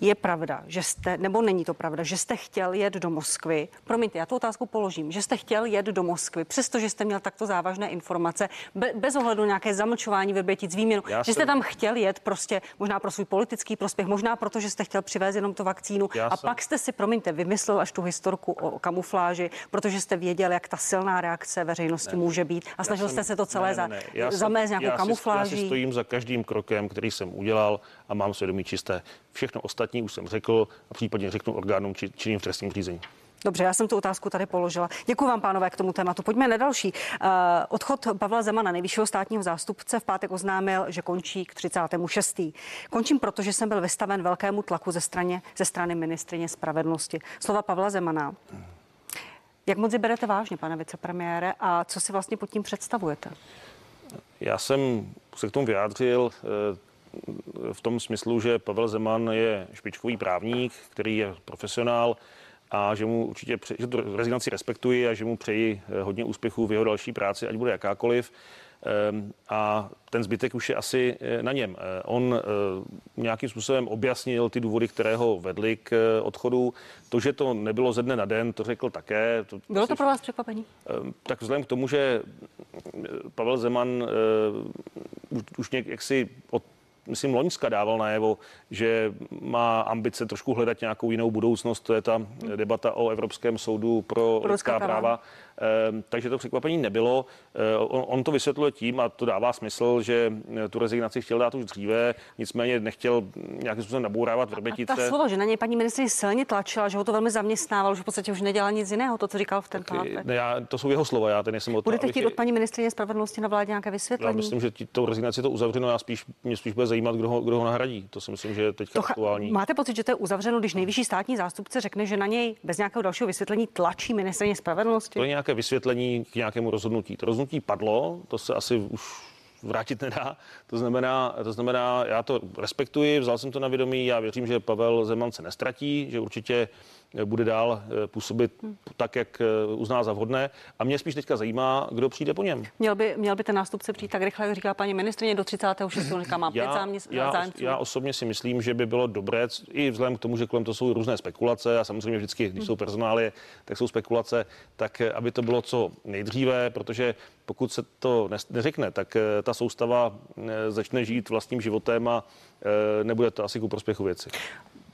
Je pravda, že jste, nebo není to pravda, že jste chtěl jet do Moskvy? Promiňte, já tu otázku položím. Že jste chtěl jet do Moskvy, přestože jste měl takto závažné informace, be, bez ohledu na nějaké zamlčování, vrbětic, výměnu. Já že jste jsem... tam chtěl jet prostě možná pro svůj politický prospěch, možná proto, že jste chtěl přivést jenom tu vakcínu. Já a jsem... pak jste si, promiňte, vymyslel až tu historku o kamufláži, protože jste věděl, jak ta silná reakce veřejnosti ne. může být. A snažil jsem... jste se to celé ne, ne, ne. Za, zamést nějakou já kamufláží. Já si stojím za každým krokem, který jsem udělal a mám svědomí čisté. Všechno ostatní už jsem řekl a případně řeknu orgánům či, činným v trestním řízení. Dobře, já jsem tu otázku tady položila. Děkuji vám, pánové, k tomu tématu. Pojďme na další. Uh, odchod Pavla Zemana, nejvyššího státního zástupce, v pátek oznámil, že končí k 36. Končím proto, že jsem byl vystaven velkému tlaku ze, straně, ze strany ministrině spravedlnosti. Slova Pavla Zemana. Jak moc je berete vážně, pane vicepremiére, a co si vlastně pod tím představujete? Já jsem se k tomu vyjádřil eh, v tom smyslu, že Pavel Zeman je špičkový právník, který je profesionál a že mu určitě, že tu rezignaci respektuji a že mu přeji eh, hodně úspěchů v jeho další práci, ať bude jakákoliv. Ehm, a ten zbytek už je asi eh, na něm. Eh, on nějakým způsobem objasnil ty důvody, které ho vedly k odchodu. To, že to nebylo ze dne na den, to řekl také. To, Bylo to pro vás překvapení? Ehm, tak vzhledem k tomu, že Pavel Zeman už, už nějak jaksi od myslím, Loňska dával najevo, že má ambice trošku hledat nějakou jinou budoucnost. To je ta debata o Evropském soudu pro, pro lidská práva. práva. Ehm, takže to překvapení nebylo. Ehm, on, on to vysvětluje tím, a to dává smysl, že eh, tu rezignaci chtěl dát už dříve, nicméně nechtěl nějakým způsobem nabourávat vrbětice. A ta slovo, že na něj paní ministrině silně tlačila, že ho to velmi zaměstnávalo, že v podstatě už nedělal nic jiného, to, co říkal v ten pátek. Ne, já, to jsou jeho slova, já ten nejsem od Budete chtít od paní ministrině spravedlnosti na vládě nějaké vysvětlení? Já myslím, že tou rezignaci to uzavřeno, já spíš, mě spíš bude zajímat, kdo ho, kdo ho nahradí. To si myslím, že je teď aktuální. Máte pocit, že to je uzavřeno, když nejvyšší státní zástupce řekne, že na něj bez nějakého dalšího vysvětlení tlačí ministrině spravedlnosti? To je nějaké vysvětlení k nějakému rozhodnutí. To rozhodnutí padlo, to se asi už vrátit nedá. To znamená, to znamená, já to respektuji, vzal jsem to na vědomí, já věřím, že Pavel Zeman se nestratí, že určitě bude dál eh, působit tak, jak eh, uzná za vhodné. A mě spíš teďka zajímá, kdo přijde po něm. Měl by, měl by ten nástupce přijít tak rychle, jak říká paní ministrině, do 36. říká, má pět já, zájemců. já osobně si myslím, že by bylo dobré, i vzhledem k tomu, že kolem to jsou různé spekulace a samozřejmě vždycky, když jsou personály, tak jsou spekulace, tak eh, aby to bylo co nejdříve, protože pokud se to neřekne, tak ta soustava začne žít vlastním životem a nebude to asi ku prospěchu věci.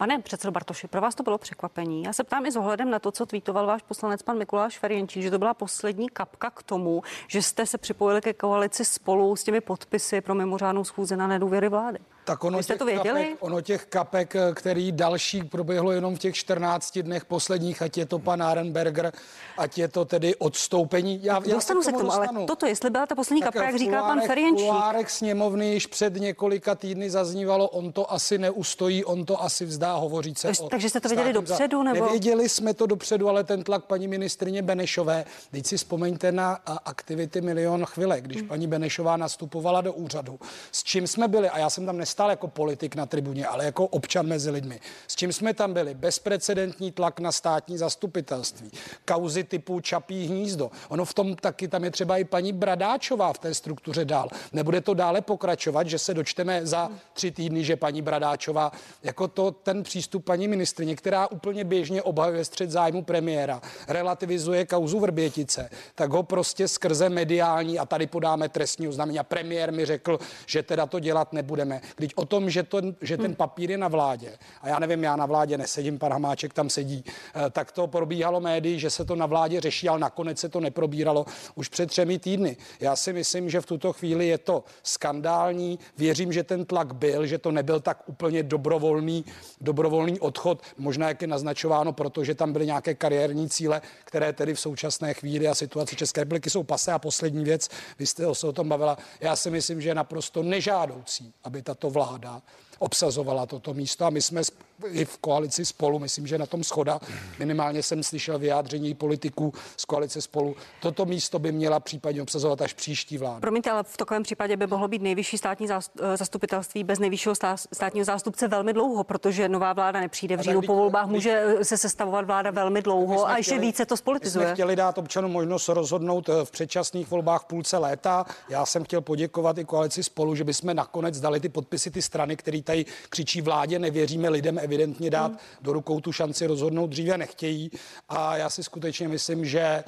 Pane předsedo Bartoši, pro vás to bylo překvapení. Já se ptám i s ohledem na to, co tweetoval váš poslanec pan Mikuláš Ferjenčík, že to byla poslední kapka k tomu, že jste se připojili ke koalici spolu s těmi podpisy pro mimořádnou schůzi na nedůvěry vlády. Tak ono Vy jste těch to věděli? Kapek, ono těch kapek, který další proběhlo jenom v těch 14 dnech posledních, ať je to pan Arenberger, ať je to tedy odstoupení. Já, já Dostanu se k tomu, ale dostanu. toto, jestli byla ta poslední Tak kapka, jak říká pan Ferjenčík. V sněmovny již před několika týdny zaznívalo, on to asi neustojí, on to asi vzdá, hovořit se Takže- o takže jste to věděli za- dopředu, nebo- Nevěděli jsme to dopředu, ale ten tlak paní ministrině Benešové. Teď si vzpomeňte na aktivity Milion chvile, když Hmm. paní Benešová nastupovala do úřadu. S čím jsme byli, a já jsem tam nestál jako politik na tribuně, ale jako občan mezi lidmi. S čím jsme tam byli? Bezprecedentní tlak na státní zastupitelství. Kauzy typu Čapí hnízdo. Ono v tom taky, tam je třeba i paní Bradáčová v té struktuře dál. Nebude to dále pokračovat, že se dočteme za tři týdny, že paní Bradáčová, jako to ten přístup paní ministrině, která úplně běžně obhajuje střed zájmu premiéra, relativizuje kauzu Vrbětice, tak ho prostě skrze mediální a tady podáme trestní oznámení. A premiér mi řekl, že teda to dělat nebudeme. Když o tom, že, to, že ten papír je na vládě, a já nevím, já na vládě nesedím, pan Hamáček tam sedí, eh, tak to probíhalo médií, že se to na vládě řeší, ale nakonec se to neprobíralo už před třemi týdny. Já si myslím, že v tuto chvíli je to skandální. Věřím, že ten tlak byl, že to nebyl tak úplně dobrovolný, dobrovolný odchod, možná jak je naznačováno, protože tam byly nějaké kariérní cíle, které tedy v současné chvíli a situaci České republiky jsou pase. A poslední věc, vy jste se o tom bavila, já si myslím, že je naprosto nežádoucí, aby tato vláda obsazovala toto místo a my jsme i v koalici spolu, myslím, že na tom schoda, minimálně jsem slyšel vyjádření politiků z koalice spolu, toto místo by měla případně obsazovat až příští vláda. Promiňte, ale v takovém případě by mohlo být nejvyšší státní eh, zastupitelství bez nejvyššího stá- státního zástupce velmi dlouho, protože nová vláda nepřijde v říjnu po volbách, může eh, se sestavovat vláda velmi dlouho a ještě chtěli- více to My spolitizuje. jsme chtěli dát občanům možnost rozhodnout eh, v předčasných volbách v půlce léta. Já jsem chtěl poděkovat i koalici spolu, že bychom nakonec dali ty podpisy ty strany, který tady křičí vládě, nevěříme lidem evidentně dát Hmm. do rukou tu šanci rozhodnout dříve nechtějí. A já si skutečně myslím, že eh,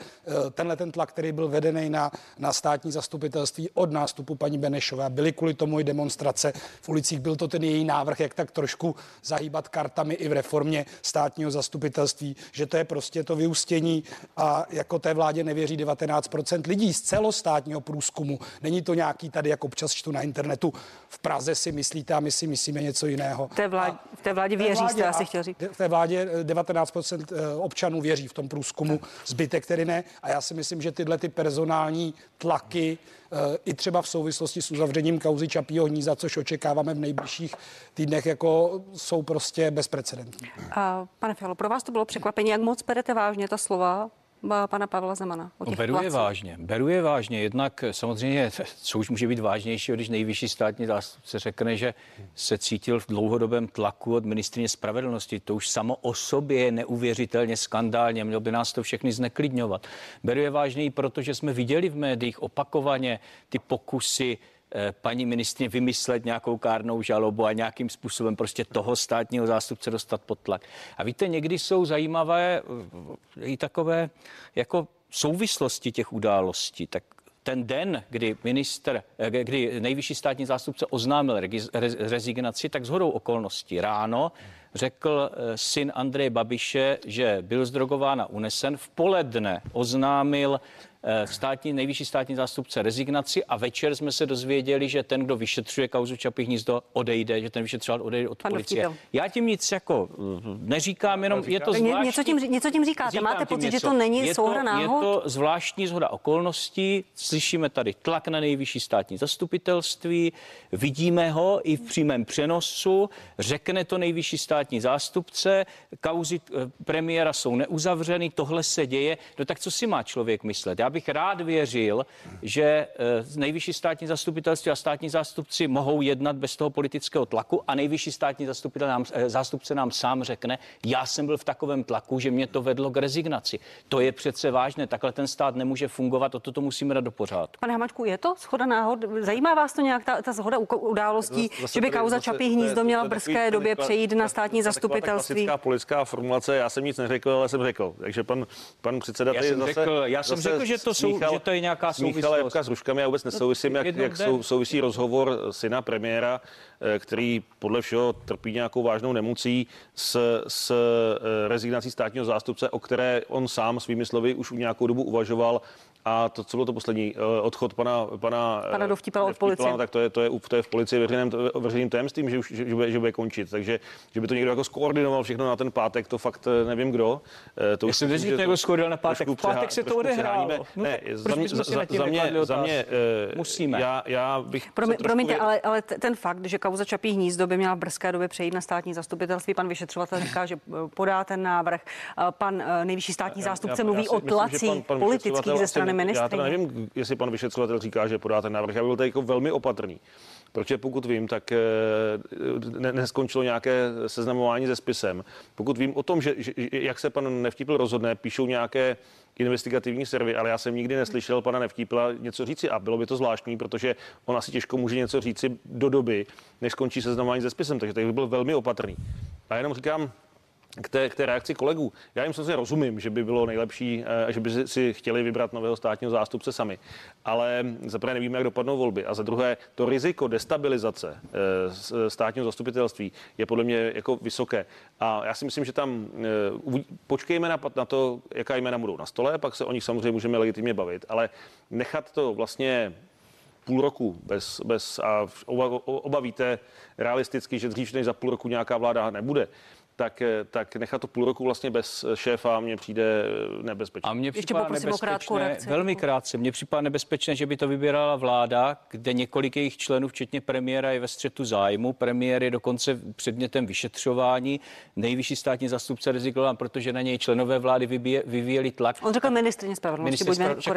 tenhle ten tlak, který byl vedený na, na státní zastupitelství od nástupu paní Benešové, byly kvůli tomu i demonstrace v ulicích, byl to ten její návrh, jak tak trošku zahýbat kartami i v reformě státního zastupitelství, že to je prostě to vyústění a jako té vládě nevěří 19% lidí z celostátního průzkumu. Není to nějaký tady, jak občas čtu na internetu, v Praze si myslíte a my si myslíme něco jiného. V té vládě, v té vládě věří, jste asi chtěl říct. V té vládě eh, 19% občanů věří v tom průzkumu, zbytek tedy ne. A já si myslím, že tyhle ty personální tlaky eh, i třeba v souvislosti s uzavřením kauzy Čapího hnízda, což očekáváme v nejbližších týdnech, jako jsou prostě bezprecedentní. A, pane Fialo, pro vás to bylo překvapení, jak moc berete vážně ta slova pana Pavla Zemana o No, těch beru je vážně, beru je vážně. Jednak samozřejmě, co už může být vážnější, když nejvyšší státní zástupce řekne, že se cítil v dlouhodobém tlaku od ministrině spravedlnosti. To už samo o sobě je neuvěřitelně skandálně, mělo by nás to všechny zneklidňovat. Beru je vážněji, protože jsme viděli v médiích opakovaně ty pokusy paní ministrině vymyslet nějakou kárnou žalobu a nějakým způsobem prostě toho státního zástupce dostat pod tlak. A víte, někdy jsou zajímavé eh, i takové jako souvislosti těch událostí. Tak ten den, kdy minister, eh, kdy nejvyšší státní zástupce oznámil rezignaci, tak shodou okolností ráno řekl eh, syn Andreje Babiše, že byl zdrogován a unesen. V poledne oznámil eh, státní, nejvyšší státní zástupce rezignaci a večer jsme se dozvěděli, že ten, kdo vyšetřuje kauzu Čapí hnízdo, odejde, že ten vyšetřovatel odejde od Pan policie. Dostípil. Já tím nic jako eh, neříkám, jenom je to zvláštní. něco tím, něco tím říkáte. Říkám Máte tím pocit, že něco. to není je souhra to, Je náhod? to zvláštní zhoda okolností. Slyšíme tady tlak na nejvyšší státní zastupitelství, vidíme ho i v přímém přenosu, řekne to nejvyšší státní zástupce, kauzy eh, premiéra jsou neuzavřeny, tohle se děje. No tak co si má člověk myslet? Já bych rád věřil, že eh, nejvyšší státní zastupitelství a státní zástupci mohou jednat bez toho politického tlaku a nejvyšší státní zastupitel nám, eh, zástupce nám sám řekne, já jsem byl v takovém tlaku, že mě to vedlo k rezignaci. To je přece vážné, takhle ten stát nemůže fungovat, o toto musíme dát do pořádku. Pane Hamačku, je to schoda náhod? Zajímá vás to nějak ta, ta schoda uko- událostí, Zase- zase že by kauza zase- Čapí hnízdo měla v brzké době přejít na státní to je taková ta zastupitelství? Klasická politická formulace, já jsem nic neřekl, ale jsem řekl. Takže pan, pan předseda Já jsem zase, řekl- já jsem zase řekl, že to sou, že to je nějaká souvislost. Jabka s ruškami, já vůbec nesouvisím, jak, jak sou, souvisí rozhovor syna premiéra, eh, který podle všeho trpí nějakou vážnou nemocí s, s eh, rezignací státního zástupce, o které on sám svými slovy už u nějakou dobu uvažoval a to, co bylo to poslední, eh, odchod pana, pana, pana Dovtípala od policie. No, tak to je, to je, to je v policii veřejným, veřejným tajemstvím, že, už, že, že, bude, že bude končit. Takže, že by to někdo jako skoordinoval všechno na ten pátek, to fakt nevím kdo. To Já jsem že někdo skoordinoval na pátek. V pátek se to odehrálo. No, ne, za mě, za, za, mě, za mě musíme. Já, já bych Promi, promiňte, ale, ale ten fakt, že kauza Čapí hnízdo by měla v brzké době přejít na státní zastupitelství, pan vyšetřovatel říká, že podá ten návrh. Pan nejvyšší státní zástupce mluví o tlacích politických ze strany ministra. Já teda nevím, jestli pan vyšetřovatel říká, že podá ten návrh. Já byl tady jako velmi opatrný. Protože pokud vím, tak eh, ne, neskončilo nějaké seznamování se spisem. Pokud vím o tom, že, že jak se pan Nevtípil rozhodne, píšou nějaké investigativní servy, ale já jsem nikdy neslyšel pana Nevtípila něco říci a bylo by to zvláštní, protože on asi těžko může něco říci do doby, než skončí seznamování se spisem, takže tady by byl velmi opatrný. A jenom říkám, k té, k té reakci kolegů. Já jim samozřejmě rozumím, že by bylo nejlepší, eh, že by si chtěli vybrat nového státního zástupce sami. Ale za prvé nevíme, jak dopadnou volby. A za druhé, to riziko destabilizace eh, státního zastupitelství je podle mě jako vysoké. A já si myslím, že tam eh, počkejme na, na to, jaká jména budou na stole, pak se o nich samozřejmě můžeme legitimně bavit. Ale nechat to vlastně půl roku bez, bez a oba, oba víte realisticky, že dřív než za půl roku nějaká vláda nebude, tak, eh, tak nechat to půl roku vlastně bez šéfa mně přijde eh, nebezpečné. A mně připadá nebezpečné, velmi krátce, mně připadá nebezpečné, že by to vybírala vláda, kde několik jejich členů, včetně premiéra, je ve střetu zájmu. Premiér je dokonce předmětem vyšetřování. Nejvyšší státní zastupce rezignoval, protože na něj členové vlády vyvíjeli tlak. On řekl ministrině spravedlnosti.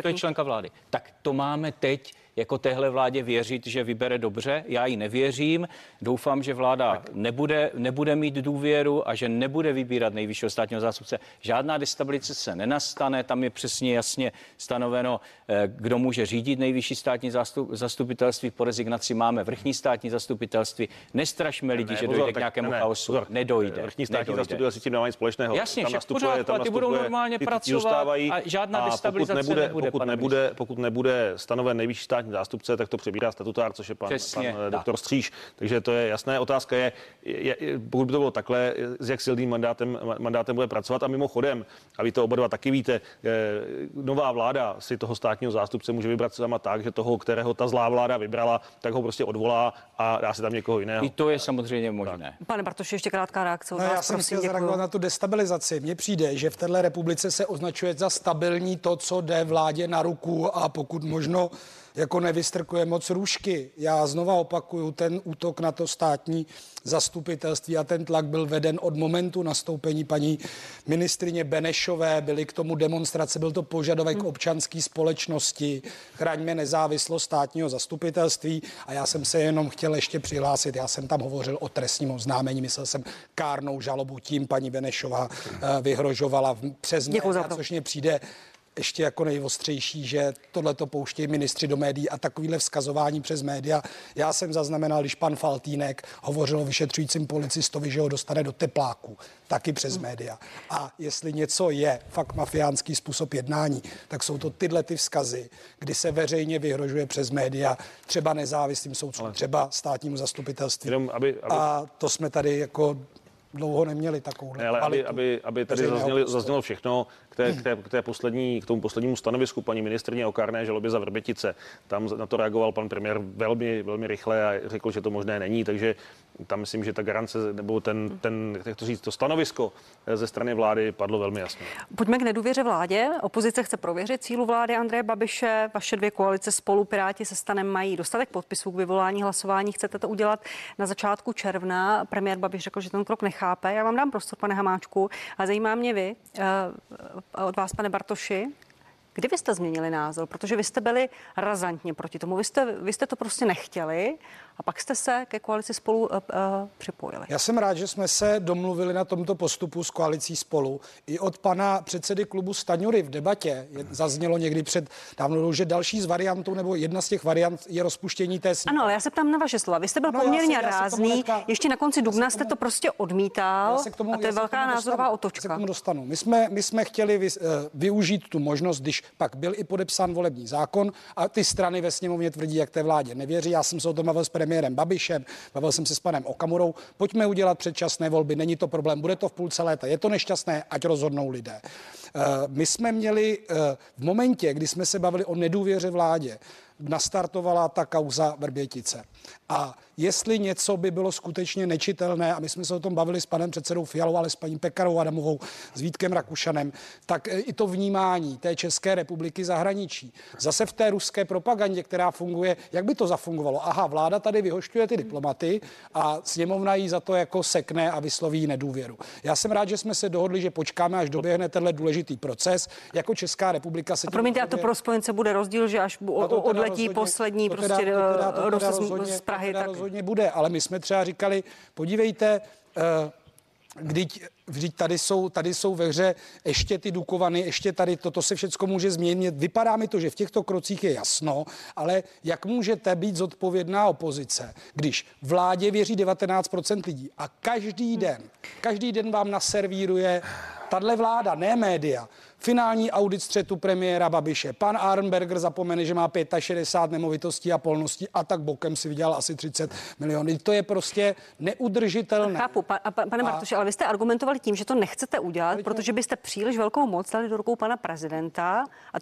To je členka vlády. Tak to máme teď jako téhle vládě věřit, že vybere dobře. Já jí nevěřím. Doufám, že vláda nebude, nebude mít důvěru a že nebude vybírat nejvyššího státního zástupce. Žádná destabilizace se nenastane. Tam je přesně jasně stanoveno, eh, kdo může řídit nejvyšší státní zastup, zastupitelství. Po rezignaci máme vrchní státní zastupitelství. Nestrašme lidi, ne, že pozor, dojde k nějakému ne, chaosu. Pozor, nedojde. Vrchní státní nedojde. zastupitelství tím nemá nic společného. Jasně, tam nastupuje, pořádku, tam ty budou normálně pracovat a žádná a destabilizace pokud nebude, nebude, pokud nebude, pokud nebude stanoven nejvyšší státní státní zástupce, tak to přebírá statutár, což je pan, Přesně, pan doktor Stříž. Takže to je jasné. Otázka je, je, pokud by to bylo takhle, s jak silným mandátem, mandátem bude pracovat. A mimochodem, a vy to oba dva taky víte, nová vláda si toho státního zástupce může vybrat sama tak, že toho, kterého ta zlá vláda vybrala, tak ho prostě odvolá a dá si tam někoho jiného. I to je samozřejmě možné. Tak. Pane Bartoši, ještě krátká reakce. No, já jsem chtěl zareagovat na tu destabilizaci. Mně přijde, že v této republice se označuje za stabilní to, co jde vládě na ruku a pokud možno jako nevystrkuje moc růžky. Já znova opakuju, ten útok na to státní zastupitelství a ten tlak byl veden od momentu nastoupení paní ministrině Benešové. Byly k tomu demonstrace, byl to požadavek hmm. občanské společnosti, chraňme nezávislost státního zastupitelství a já jsem se jenom chtěl ještě přihlásit. Já jsem tam hovořil o trestním oznámení, myslel jsem kárnou žalobu, tím paní Benešová eh, vyhrožovala přes mě, což mě přijde ještě jako nejostřejší, že tohle to pouštějí ministři do médií a takovýhle vzkazování přes média. Já jsem zaznamenal, když pan Faltýnek hovořil o vyšetřujícím policistovi, že ho dostane do tepláku, taky přes hmm. média. A jestli něco je fakt mafiánský způsob jednání, tak jsou to tyhle ty vzkazy, kdy se veřejně vyhrožuje přes média třeba nezávislým soudcům, třeba státnímu zastupitelství. Jenom aby, aby... A to jsme tady jako dlouho neměli takovou ne, ale aby, aby, aby tady zazněli, zaznělo všechno té, k, té, k, té poslední, k tomu poslednímu stanovisku paní ministrně o kárné žalobě za Vrbětice. Tam na to reagoval pan premiér velmi, velmi rychle a řekl, že to možné není, takže tam myslím, že ta garance nebo ten, ten jak to říct, to stanovisko ze strany vlády padlo velmi jasně. Pojďme k nedůvěře vládě. Opozice chce prověřit cílu vlády Andreje Babiše. Vaše dvě koalice spolu Piráti se stanem mají dostatek podpisů k vyvolání hlasování. Chcete to udělat na začátku června. Premiér Babiš řekl, že ten krok nechápe. Já vám dám prostor, pane Hamáčku, a zajímá mě vy, eh, od vás, pane Bartoši, Kdy vy jste změnili názor? Protože vy jste byli razantně proti tomu. Vy jste, vy jste to prostě nechtěli a pak jste se ke koalici spolu uh, uh, připojili. Já jsem rád, že jsme se domluvili na tomto postupu s koalicí spolu. I od pana předsedy klubu Staňury v debatě je, zaznělo někdy před dávno, že další z variantů nebo jedna z těch variant je rozpuštění té sněmy. Ano, ale já se ptám na vaše slova. Vy jste byl no, poměrně já se, já rázný. Hnedka, ještě na konci dubna jste to prostě odmítal. Tomu, a to je velká názorová dostanu, otočka. Se k tomu dostanu. My jsme, my jsme chtěli vy, uh, využít tu možnost, když pak byl i podepsán volební zákon a ty strany ve sněmovně tvrdí, jak té vládě nevěří. Já jsem se o tom bavil s premiérem Babišem, bavil jsem se s panem Okamurou. Pojďme udělat předčasné volby, není to problém, bude to v půlce léta, je to nešťastné, ať rozhodnou lidé. Eh, my jsme měli eh, v momentě, kdy jsme se bavili o nedůvěře vládě, nastartovala ta kauza Vrbětice. A jestli něco by bylo skutečně nečitelné, a my jsme se o tom bavili s panem předsedou Fialou, ale s paní Pekarou Adamovou, s Vítkem Rakušanem, tak e, i to vnímání té České republiky zahraničí. Zase v té ruské propagandě, která funguje, jak by to zafungovalo? Aha, vláda tady vyhošťuje ty diplomaty a sněmovna jí za to jako sekne a vysloví nedůvěru. Já jsem rád, že jsme se dohodli, že počkáme, až doběhne tenhle důležitý proces. Jako Česká republika se. A promiňte, a to pro spojence bude rozdíl, že až odletí rozhodně, poslední to teda, prostě to teda, to teda rozhodně, z Prahy. To teda tak... rozhodně bude, ale my jsme třeba říkali, podívejte, uh, Vždyť, vždyť tady, jsou, tady jsou ve hře ještě ty Dukovany, ještě tady toto se všechno může změnit. Vypadá mi to, že v těchto krocích je jasno, ale jak můžete být zodpovědná opozice, když vládě věří 19% lidí a každý den, každý den vám naservíruje tahle vláda, ne média, finální audit střetu premiéra Babiše. Pan Arnberger zapomene, že má 65 nemovitostí a polností a tak bokem si vydělal asi 30 milionů. To je prostě neudržitelné. Chápu, pa, a, pane Martuši, ale vy jste argumentovali tím, že to nechcete udělat, protože byste příliš velkou moc dali do rukou pana prezidenta a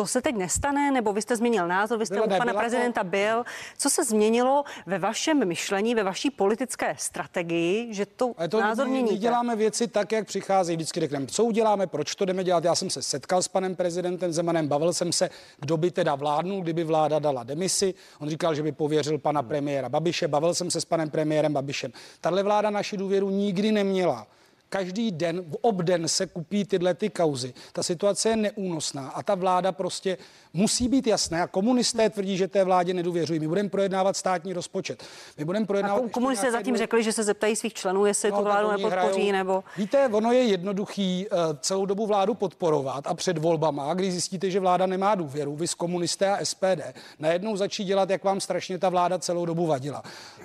to se teď nestane, nebo vy jste změnil názor, vy jste Byla, u pana prezidenta to... byl. Co se změnilo ve vašem myšlení, ve vaší politické strategii, že to, to názor my, měníte? My děláme věci tak, jak přichází. Vždycky řekneme, co uděláme, proč to jdeme dělat. Já jsem se setkal s panem prezidentem Zemanem, bavil jsem se, kdo by teda vládnul, kdyby vláda dala demisi. On říkal, že by pověřil pana premiéra Babiše. Bavil jsem se s panem premiérem Babišem. Tahle vláda naši důvěru nikdy neměla. Každý den, v obden se kupí tyhle ty kauzy. Ta situace je neúnosná a ta vláda prostě musí být jasná. A komunisté tvrdí, že té vládě nedůvěřují. My budeme projednávat státní rozpočet. My budeme projednávat. A komunisté zatím řekli, že se zeptají svých členů, jestli no, tu vládu nepodpoří hrajou... nebo. Víte, ono je jednoduchý uh, celou dobu vládu podporovat a před volbama, když zjistíte, že vláda nemá důvěru, vy z komunisté a SPD, najednou začí dělat, jak vám strašně ta vláda celou dobu vadila.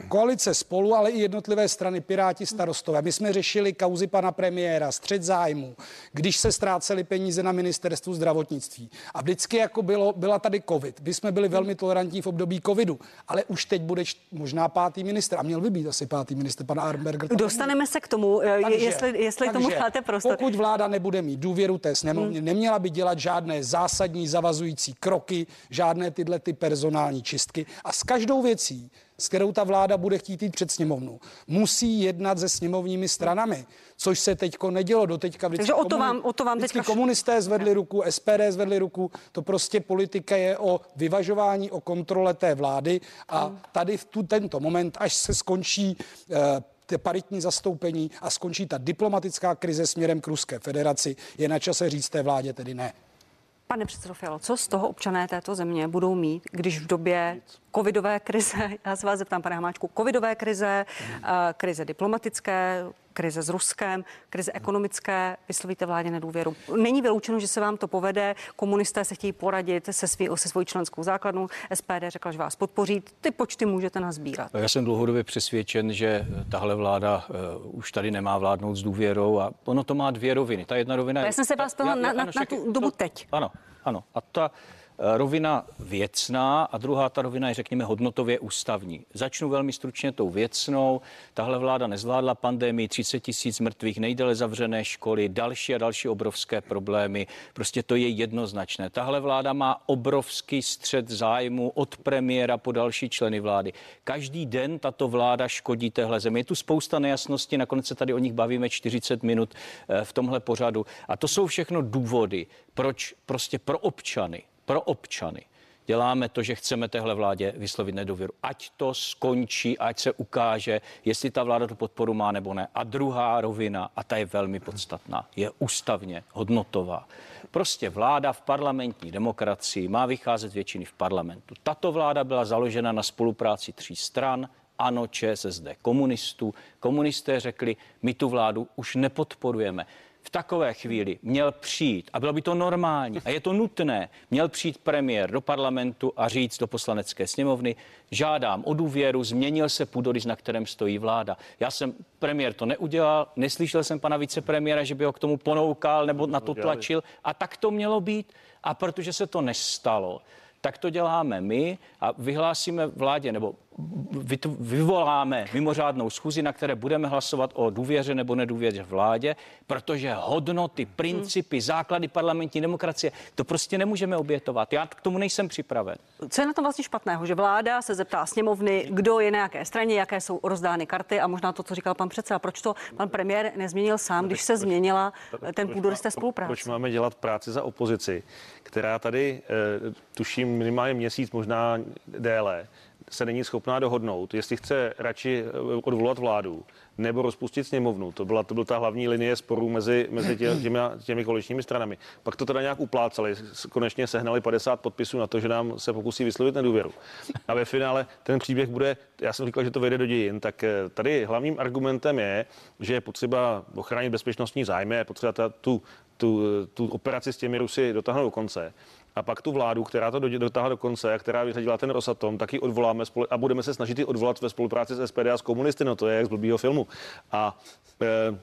Koalice spolu, ale i jednotlivé strany, Piráti, starostové. My jsme řešili kauzy pana premiéra, střed zájmu, když se ztrácely peníze na ministerstvu zdravotnictví. A vždycky jako bylo, byla tady covid. My jsme byli velmi tolerantní v období covidu, ale už teď bude možná pátý minister a měl by být asi pátý minister, pan Arnberger. Dostaneme se k tomu, eh, takže, jestli, jestli takže, tomu dáte prostor. Pokud vláda nebude mít důvěru té sněmovně, hmm. neměla by dělat žádné zásadní zavazující kroky, žádné tyhle ty personální čistky a s každou věcí s kterou ta vláda bude chtít jít před sněmovnu, musí jednat se sněmovními stranami, což se teďko nedělo do teďka. Takže o to vám, o to vám teďka... komunisté zvedli ruku, SPD zvedli ruku, to prostě politika je o vyvažování, o kontrole té vlády a tady v tu, tento moment, až se skončí eh, paritní zastoupení a skončí ta diplomatická krize směrem k Ruské federaci, je na čase říct té vládě tedy ne. Pane předsedo Fialo, co z toho občané této země budou mít, když v době covidové krize, já se vás zeptám, pane Hamáčku, covidové krize, hmm. krize diplomatické, krize s Ruskem, krize ekonomické, vyslovíte vládě nedůvěru. Není vyloučeno, že se vám to povede. Komunisté se chtějí poradit se, svý, se svojí členskou základnou. SPD řekla, že vás podpoří. Ty počty můžete nazbírat. Já jsem dlouhodobě přesvědčen, že tahle vláda uh, už tady nemá vládnout s důvěrou a ono to má dvě roviny. Ta jedna rovina je... Já jsem se vás ptala na, na, na tu dobu teď. Ano, ano. A ta Eh, rovina věcná a druhá ta rovina je, řekněme, hodnotově ústavní. Začnu velmi stručně tou věcnou. Tahle vláda nezvládla pandemii, 30 tisíc mrtvých, nejdéle zavřené školy, další a další obrovské problémy. Prostě to je jednoznačné. Tahle vláda má obrovský střed zájmu od premiéra po další členy vlády. Každý den tato vláda škodí téhle zemi. Je tu spousta nejasností, nakonec se tady o nich bavíme 40 minut eh, v tomhle pořadu. A to jsou všechno důvody, proč prostě pro občany pro občany děláme to, že chceme téhle vládě vyslovit nedůvěru. Ať to skončí, ať se ukáže, jestli ta vláda tu podporu má nebo ne. A druhá rovina, a ta je velmi podstatná, je ústavně hodnotová. Prostě vláda v parlamentní demokracii má vycházet většiny v parlamentu. Tato vláda byla založena na spolupráci tří stran, ANO, ČSSD, komunistů. Komunisté řekli, my tu vládu už nepodporujeme v takové chvíli měl přijít, a bylo by to normální, a je to nutné, měl přijít premiér do parlamentu a říct do poslanecké sněmovny, žádám o důvěru, změnil se půdorys, na kterém stojí vláda. Já jsem, premiér to neudělal, neslyšel jsem pana vicepremiéra, že by ho k tomu ponoukal nebo na to tlačil a tak to mělo být. A protože se to nestalo, tak to děláme my a vyhlásíme vládě nebo vyvoláme mimořádnou schůzi, na které budeme hlasovat o důvěře nebo nedůvěře vládě, protože hodnoty, principy, základy parlamentní demokracie, to prostě nemůžeme obětovat. Já k tomu nejsem připraven. Co je na tom vlastně špatného, že vláda se zeptá sněmovny, kdo je na jaké straně, jaké jsou rozdány karty a možná to, co říkal pan předseda, proč to pan premiér nezměnil sám, když se změnila ten půdorys té spolupráce? Proč máme dělat práci za opozici, která tady, eh, tuším, minimálně měsíc, možná déle, se není schopná dohodnout, jestli chce radši eh, odvolat vládu nebo rozpustit sněmovnu. To byla, to byla ta hlavní linie sporů mezi, mezi tě, těmi, těmi koaličními stranami. Pak to teda nějak uplácali, konečně sehnali 50 podpisů na to, že nám se pokusí vyslovit nedůvěru. A ve finále ten příběh bude, já jsem říkal, že to vejde do dějin, tak eh, tady hlavním argumentem je, že je potřeba ochránit bezpečnostní zájmy, je potřeba ta, tu, tu, tu operaci s těmi Rusy dotáhnout do konce a pak tu vládu, která to dotáhla do konce a která vyřadila ten Rosatom, tak ji odvoláme a budeme se snažit ji odvolat ve spolupráci s SPD a s komunisty, no to je jak z blbýho filmu. A e,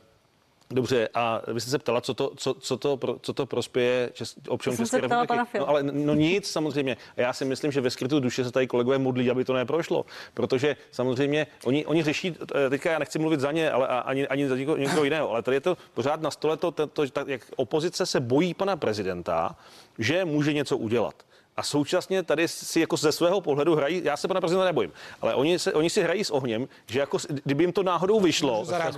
Dobře, a vy jste se ptala, co to, co, co to, co to prospěje čes, občanům České republiky. No, ale no nic samozřejmě. A já si myslím, že ve skrytu duše se tady kolegové modlí, aby to neprošlo. Protože samozřejmě oni, oni řeší, e, teďka já nechci mluvit za ně, ale ani, ani za někoho, někoho jiného, ale tady je to pořád na stole to, to, to, to, jak opozice se bojí pana prezidenta, že může něco udělat. A současně tady si jako ze svého pohledu hrají, já se pana prezidenta nebojím, ale oni, se, oni si hrají s ohněm, že jako kdyby jim to náhodou vyšlo, tak,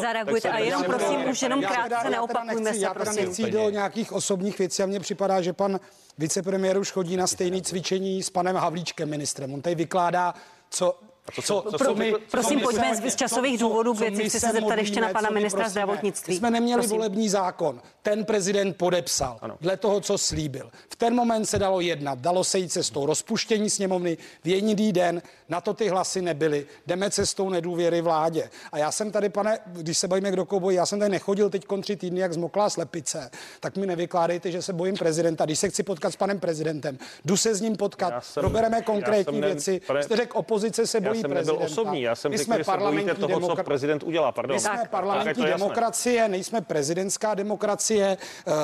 zareagujte a jenom prosím, už jenom krátce neopakujme se, já prosím. nechci do nějakých osobních věcí a mně připadá, že pan vicepremiér už chodí na stejné cvičení s panem Havlíčkem ministrem. On tady vykládá, co co, co, co, co my, prosím, pojďme z časových důvodů k věci. Chci se zeptat ještě na pana ministra prosíme. zdravotnictví. My jsme neměli prosím. volební zákon. Ten prezident podepsal ano. dle toho, co slíbil. V ten moment se dalo jednat. Dalo se jít cestou rozpuštění sněmovny v jediný den. Na to ty hlasy nebyly. Jdeme cestou nedůvěry vládě. A já jsem tady, pane, když se bavíme, kdo koho já jsem tady nechodil teď tři týdny, jak zmoklá slepice. Tak mi nevykládejte, že se bojím prezidenta. Když se chci potkat s panem prezidentem, jdu se s ním potkat, jsem, probereme konkrétní věci. Pane, Jste řekl, opozice se bojí jsem nebyl osobní, já jsem řekl, že se bojíte toho, demokra... co prezident udělá. Pardon. My jsme tak, parlamentní tak, demokracie, nejsme prezidentská demokracie, uh,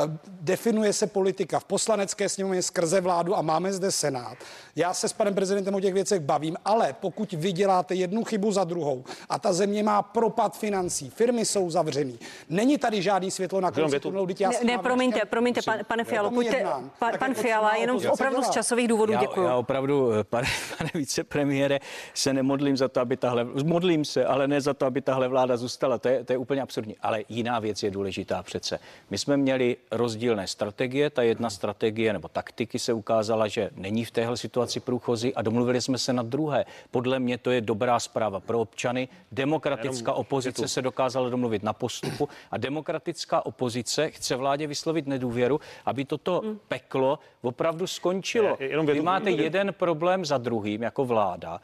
definuje se politika v poslanecké sněmovně skrze vládu a máme zde senát. Já se s panem prezidentem o těch věcech bavím, ale pokud vy děláte jednu chybu za druhou a ta země má propad financí, firmy jsou zavřený, není tady žádný světlo na konci tunelu. Ne, ne promiňte, promiňte, pan, pane Fialo, pojďte, pan, pan jako Fiala, jenom opravdu z časových důvodů děkuji. Já opravdu, eh, pane, pane vicepremiére, se nemodlím za to, aby tahle, modlím se, ale ne za to, aby tahle vláda zůstala. To je, to je úplně absurdní. Ale jiná věc je důležitá přece. My jsme měli rozdílné strategie. Ta jedna strategie nebo taktiky se ukázala, že není v téhle situaci průchozí a domluvili jsme se na druhé. Podle mě to je dobrá zpráva pro občany. Demokratická opozice se dokázala domluvit na postupu a demokratická opozice chce vládě vyslovit nedůvěru, aby toto hmm. peklo opravdu skončilo. Vy máte jeden problém za druhým jako vláda.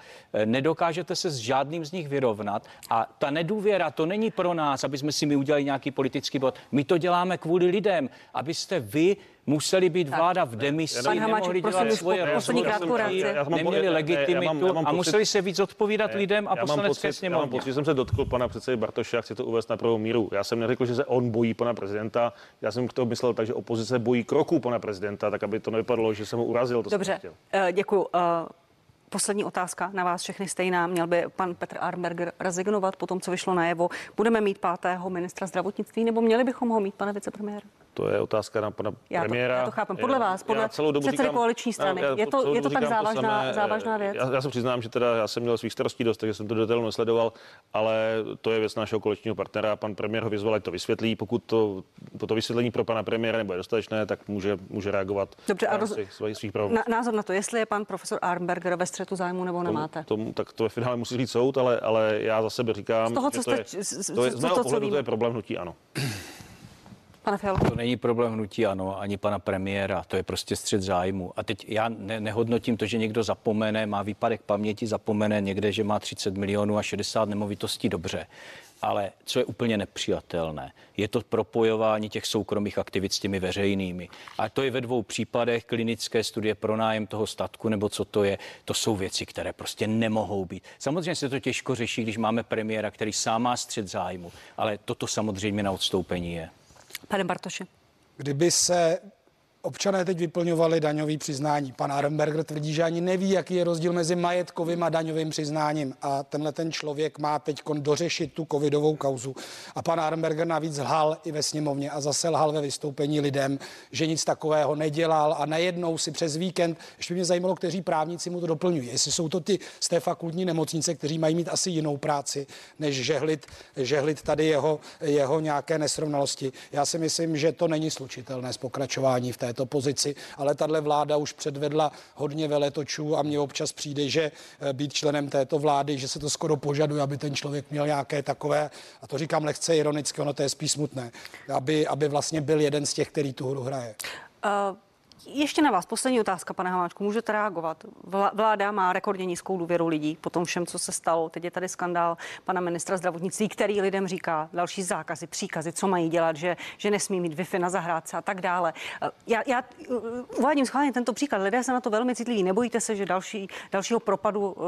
Nedokážete se s žádným z nich vyrovnat a ta nedůvěra to není pro nás, aby jsme si my udělali nějaký politický bod. My to děláme kvůli lidem, abyste vy museli být vláda v demisi, Pan nemohli dělat prosím, svoje rozhodnutí, neměli legitimitu a museli se víc odpovídat lidem a poslanecké sněmovně. Já mám pocit, že jsem se dotkl pana předsedy Bartoše a chci to uvést na prvou míru. Já jsem neřekl, že se on bojí pana prezidenta. Já jsem k tomu myslel tak, že opozice bojí kroků pana prezidenta, tak aby to nevypadlo, že jsem ho urazil. To Dobře, uh, děkuji. Poslední otázka na vás všechny stejná. Měl by pan Petr Armberger rezignovat po tom, co vyšlo najevo? Budeme mít pátého ministra zdravotnictví nebo měli bychom ho mít, pane vicepremiér? To je otázka na pana já to, premiéra. Já to chápem. Podle já, vás, podle celou dobu předsedy říkám, koaliční strany. Já, je to, je to tak závažná, samé, závažná věc? Já, já se přiznám, že teda já jsem měl svých starostí dost, takže jsem to detailu nesledoval, ale to je věc našeho koaličního partnera. Pan premiér ho vyzval, ať to vysvětlí. Pokud to, to vysvětlení pro pana premiéra nebude dostatečné, tak může, může reagovat Dobře, a roz... svých, svých na, názor na to, jestli je pan profesor Armberger ve střetu zájmu nebo nemáte? Tom, tom, tak to ve finále musí říct soud, ale, ale já za sebe říkám, z toho, co jste, to je, z, to je, z mého pohledu to je problém hnutí ano. Pane Fialo. To není problém hnutí ano, ani pana premiéra, to je prostě střed zájmu. A teď já ne, nehodnotím to, že někdo zapomene, má výpadek paměti, zapomene někde, že má 30 milionů a 60 nemovitostí dobře. Ale co je úplně nepřijatelné, je to propojování těch soukromých aktivit s těmi veřejnými. A to je ve dvou případech klinické studie pro nájem toho statku, nebo co to je. To jsou věci, které prostě nemohou být. Samozřejmě se to těžko řeší, když máme premiéra, který sám má střed zájmu, ale toto samozřejmě na odstoupení je. Pane Bartoši. Kdyby se Občané teď vyplňovali daňový přiznání. Pan Arenberger tvrdí, že ani neví, jaký je rozdíl mezi majetkovým a daňovým přiznáním. A tenhle ten člověk má teď dořešit tu covidovou kauzu. A pan Arenberger navíc lhal i ve sněmovně a zase lhal ve vystoupení lidem, že nic takového nedělal a najednou si přes víkend, ještě mě zajímalo, kteří právníci mu to doplňují. Jestli jsou to ty z té fakultní nemocnice, kteří mají mít asi jinou práci, než žehlit, žehlit tady jeho, jeho nějaké nesrovnalosti. Já si myslím, že to není slučitelné s pokračování v té této pozici, ale tahle vláda už předvedla hodně veletočů a mně občas přijde, že eh, být členem této vlády, že se to skoro požaduje, aby ten člověk měl nějaké takové, a to říkám lehce ironicky, ono to je spíš smutné, aby, aby vlastně byl jeden z těch, který tu hru hraje. Uh... Ještě na vás poslední otázka, pane Hamáčku. Můžete reagovat? Vláda má rekordně nízkou důvěru lidí po tom všem, co se stalo. Teď je tady skandál pana ministra zdravotnictví, který lidem říká další zákazy, příkazy, co mají dělat, že, že nesmí mít Wi-Fi na zahrádce a tak dále. Já, já uvádím schválně tento příklad. Lidé se na to velmi citliví. Nebojíte se, že další, dalšího propadu uh,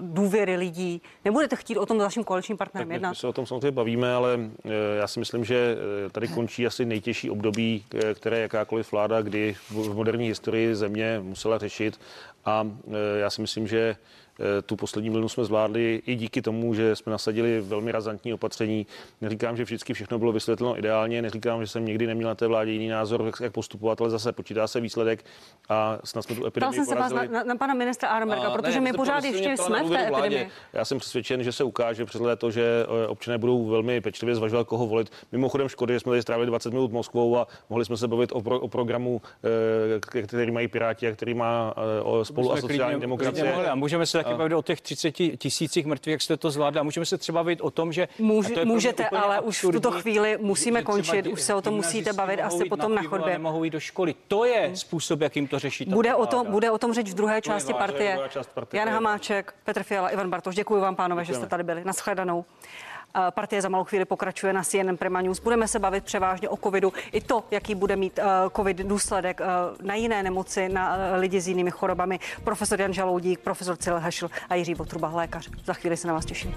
důvěry lidí nebudete chtít o tom s vaším koaličním partnerem tak jednat? My se o tom samozřejmě bavíme, ale uh, já si myslím, že uh, tady končí asi nejtěžší období, které jakákoliv vláda, kdy v moderní historii země musela řešit. A e, já si myslím, že Eh, tu poslední vlnu jsme zvládli i díky tomu, že jsme nasadili velmi razantní opatření. Neříkám, že vždycky všechno bylo vysvětleno ideálně, neříkám, že jsem někdy neměl na té vládě jiný názor, jak postupovat, ale zase počítá se výsledek a snad jsme tu epidemii jsem se vás na, na, na, pana ministra Armerga, protože ne, my pořád ještě jsme v té epidemii. Já jsem přesvědčen, že se ukáže přes to, že eh, občané budou velmi pečlivě zvažovat, koho volit. Mimochodem škody, že jsme tady strávili 20 minut Moskvou a mohli jsme se bavit o, pro, o programu, který mají Piráti a který má spolu a sociální demokracie. A můžeme se taky bavit o těch 30 tisících mrtvých, jak jste to zvládli. A můžeme se třeba bavit o tom, že. Můž, můžete, ale absurdní, už v tuto chvíli musíme končit. Už se o tom musíte bavit asi potom na chodbě. Nemohou jít do školy. To je hmm. způsob, jakým to řeší. Bude o, tom, bude o tom řeč v druhé části partie. Jan Hamáček, Petr Fiala, Ivan Bartoš. Děkuji vám, pánové, že jste tady byli. Naschledanou. Partie za malou chvíli pokračuje na CNN Prima News. Budeme se bavit převážně o covidu. I to, jaký bude mít eh, covid důsledek eh, na jiné nemoci, na eh, lidi s jinými chorobami. Profesor Jan Žaloudík, profesor Cyril Hešl a Jiří Potruba, lékař. Za chvíli se na vás těším.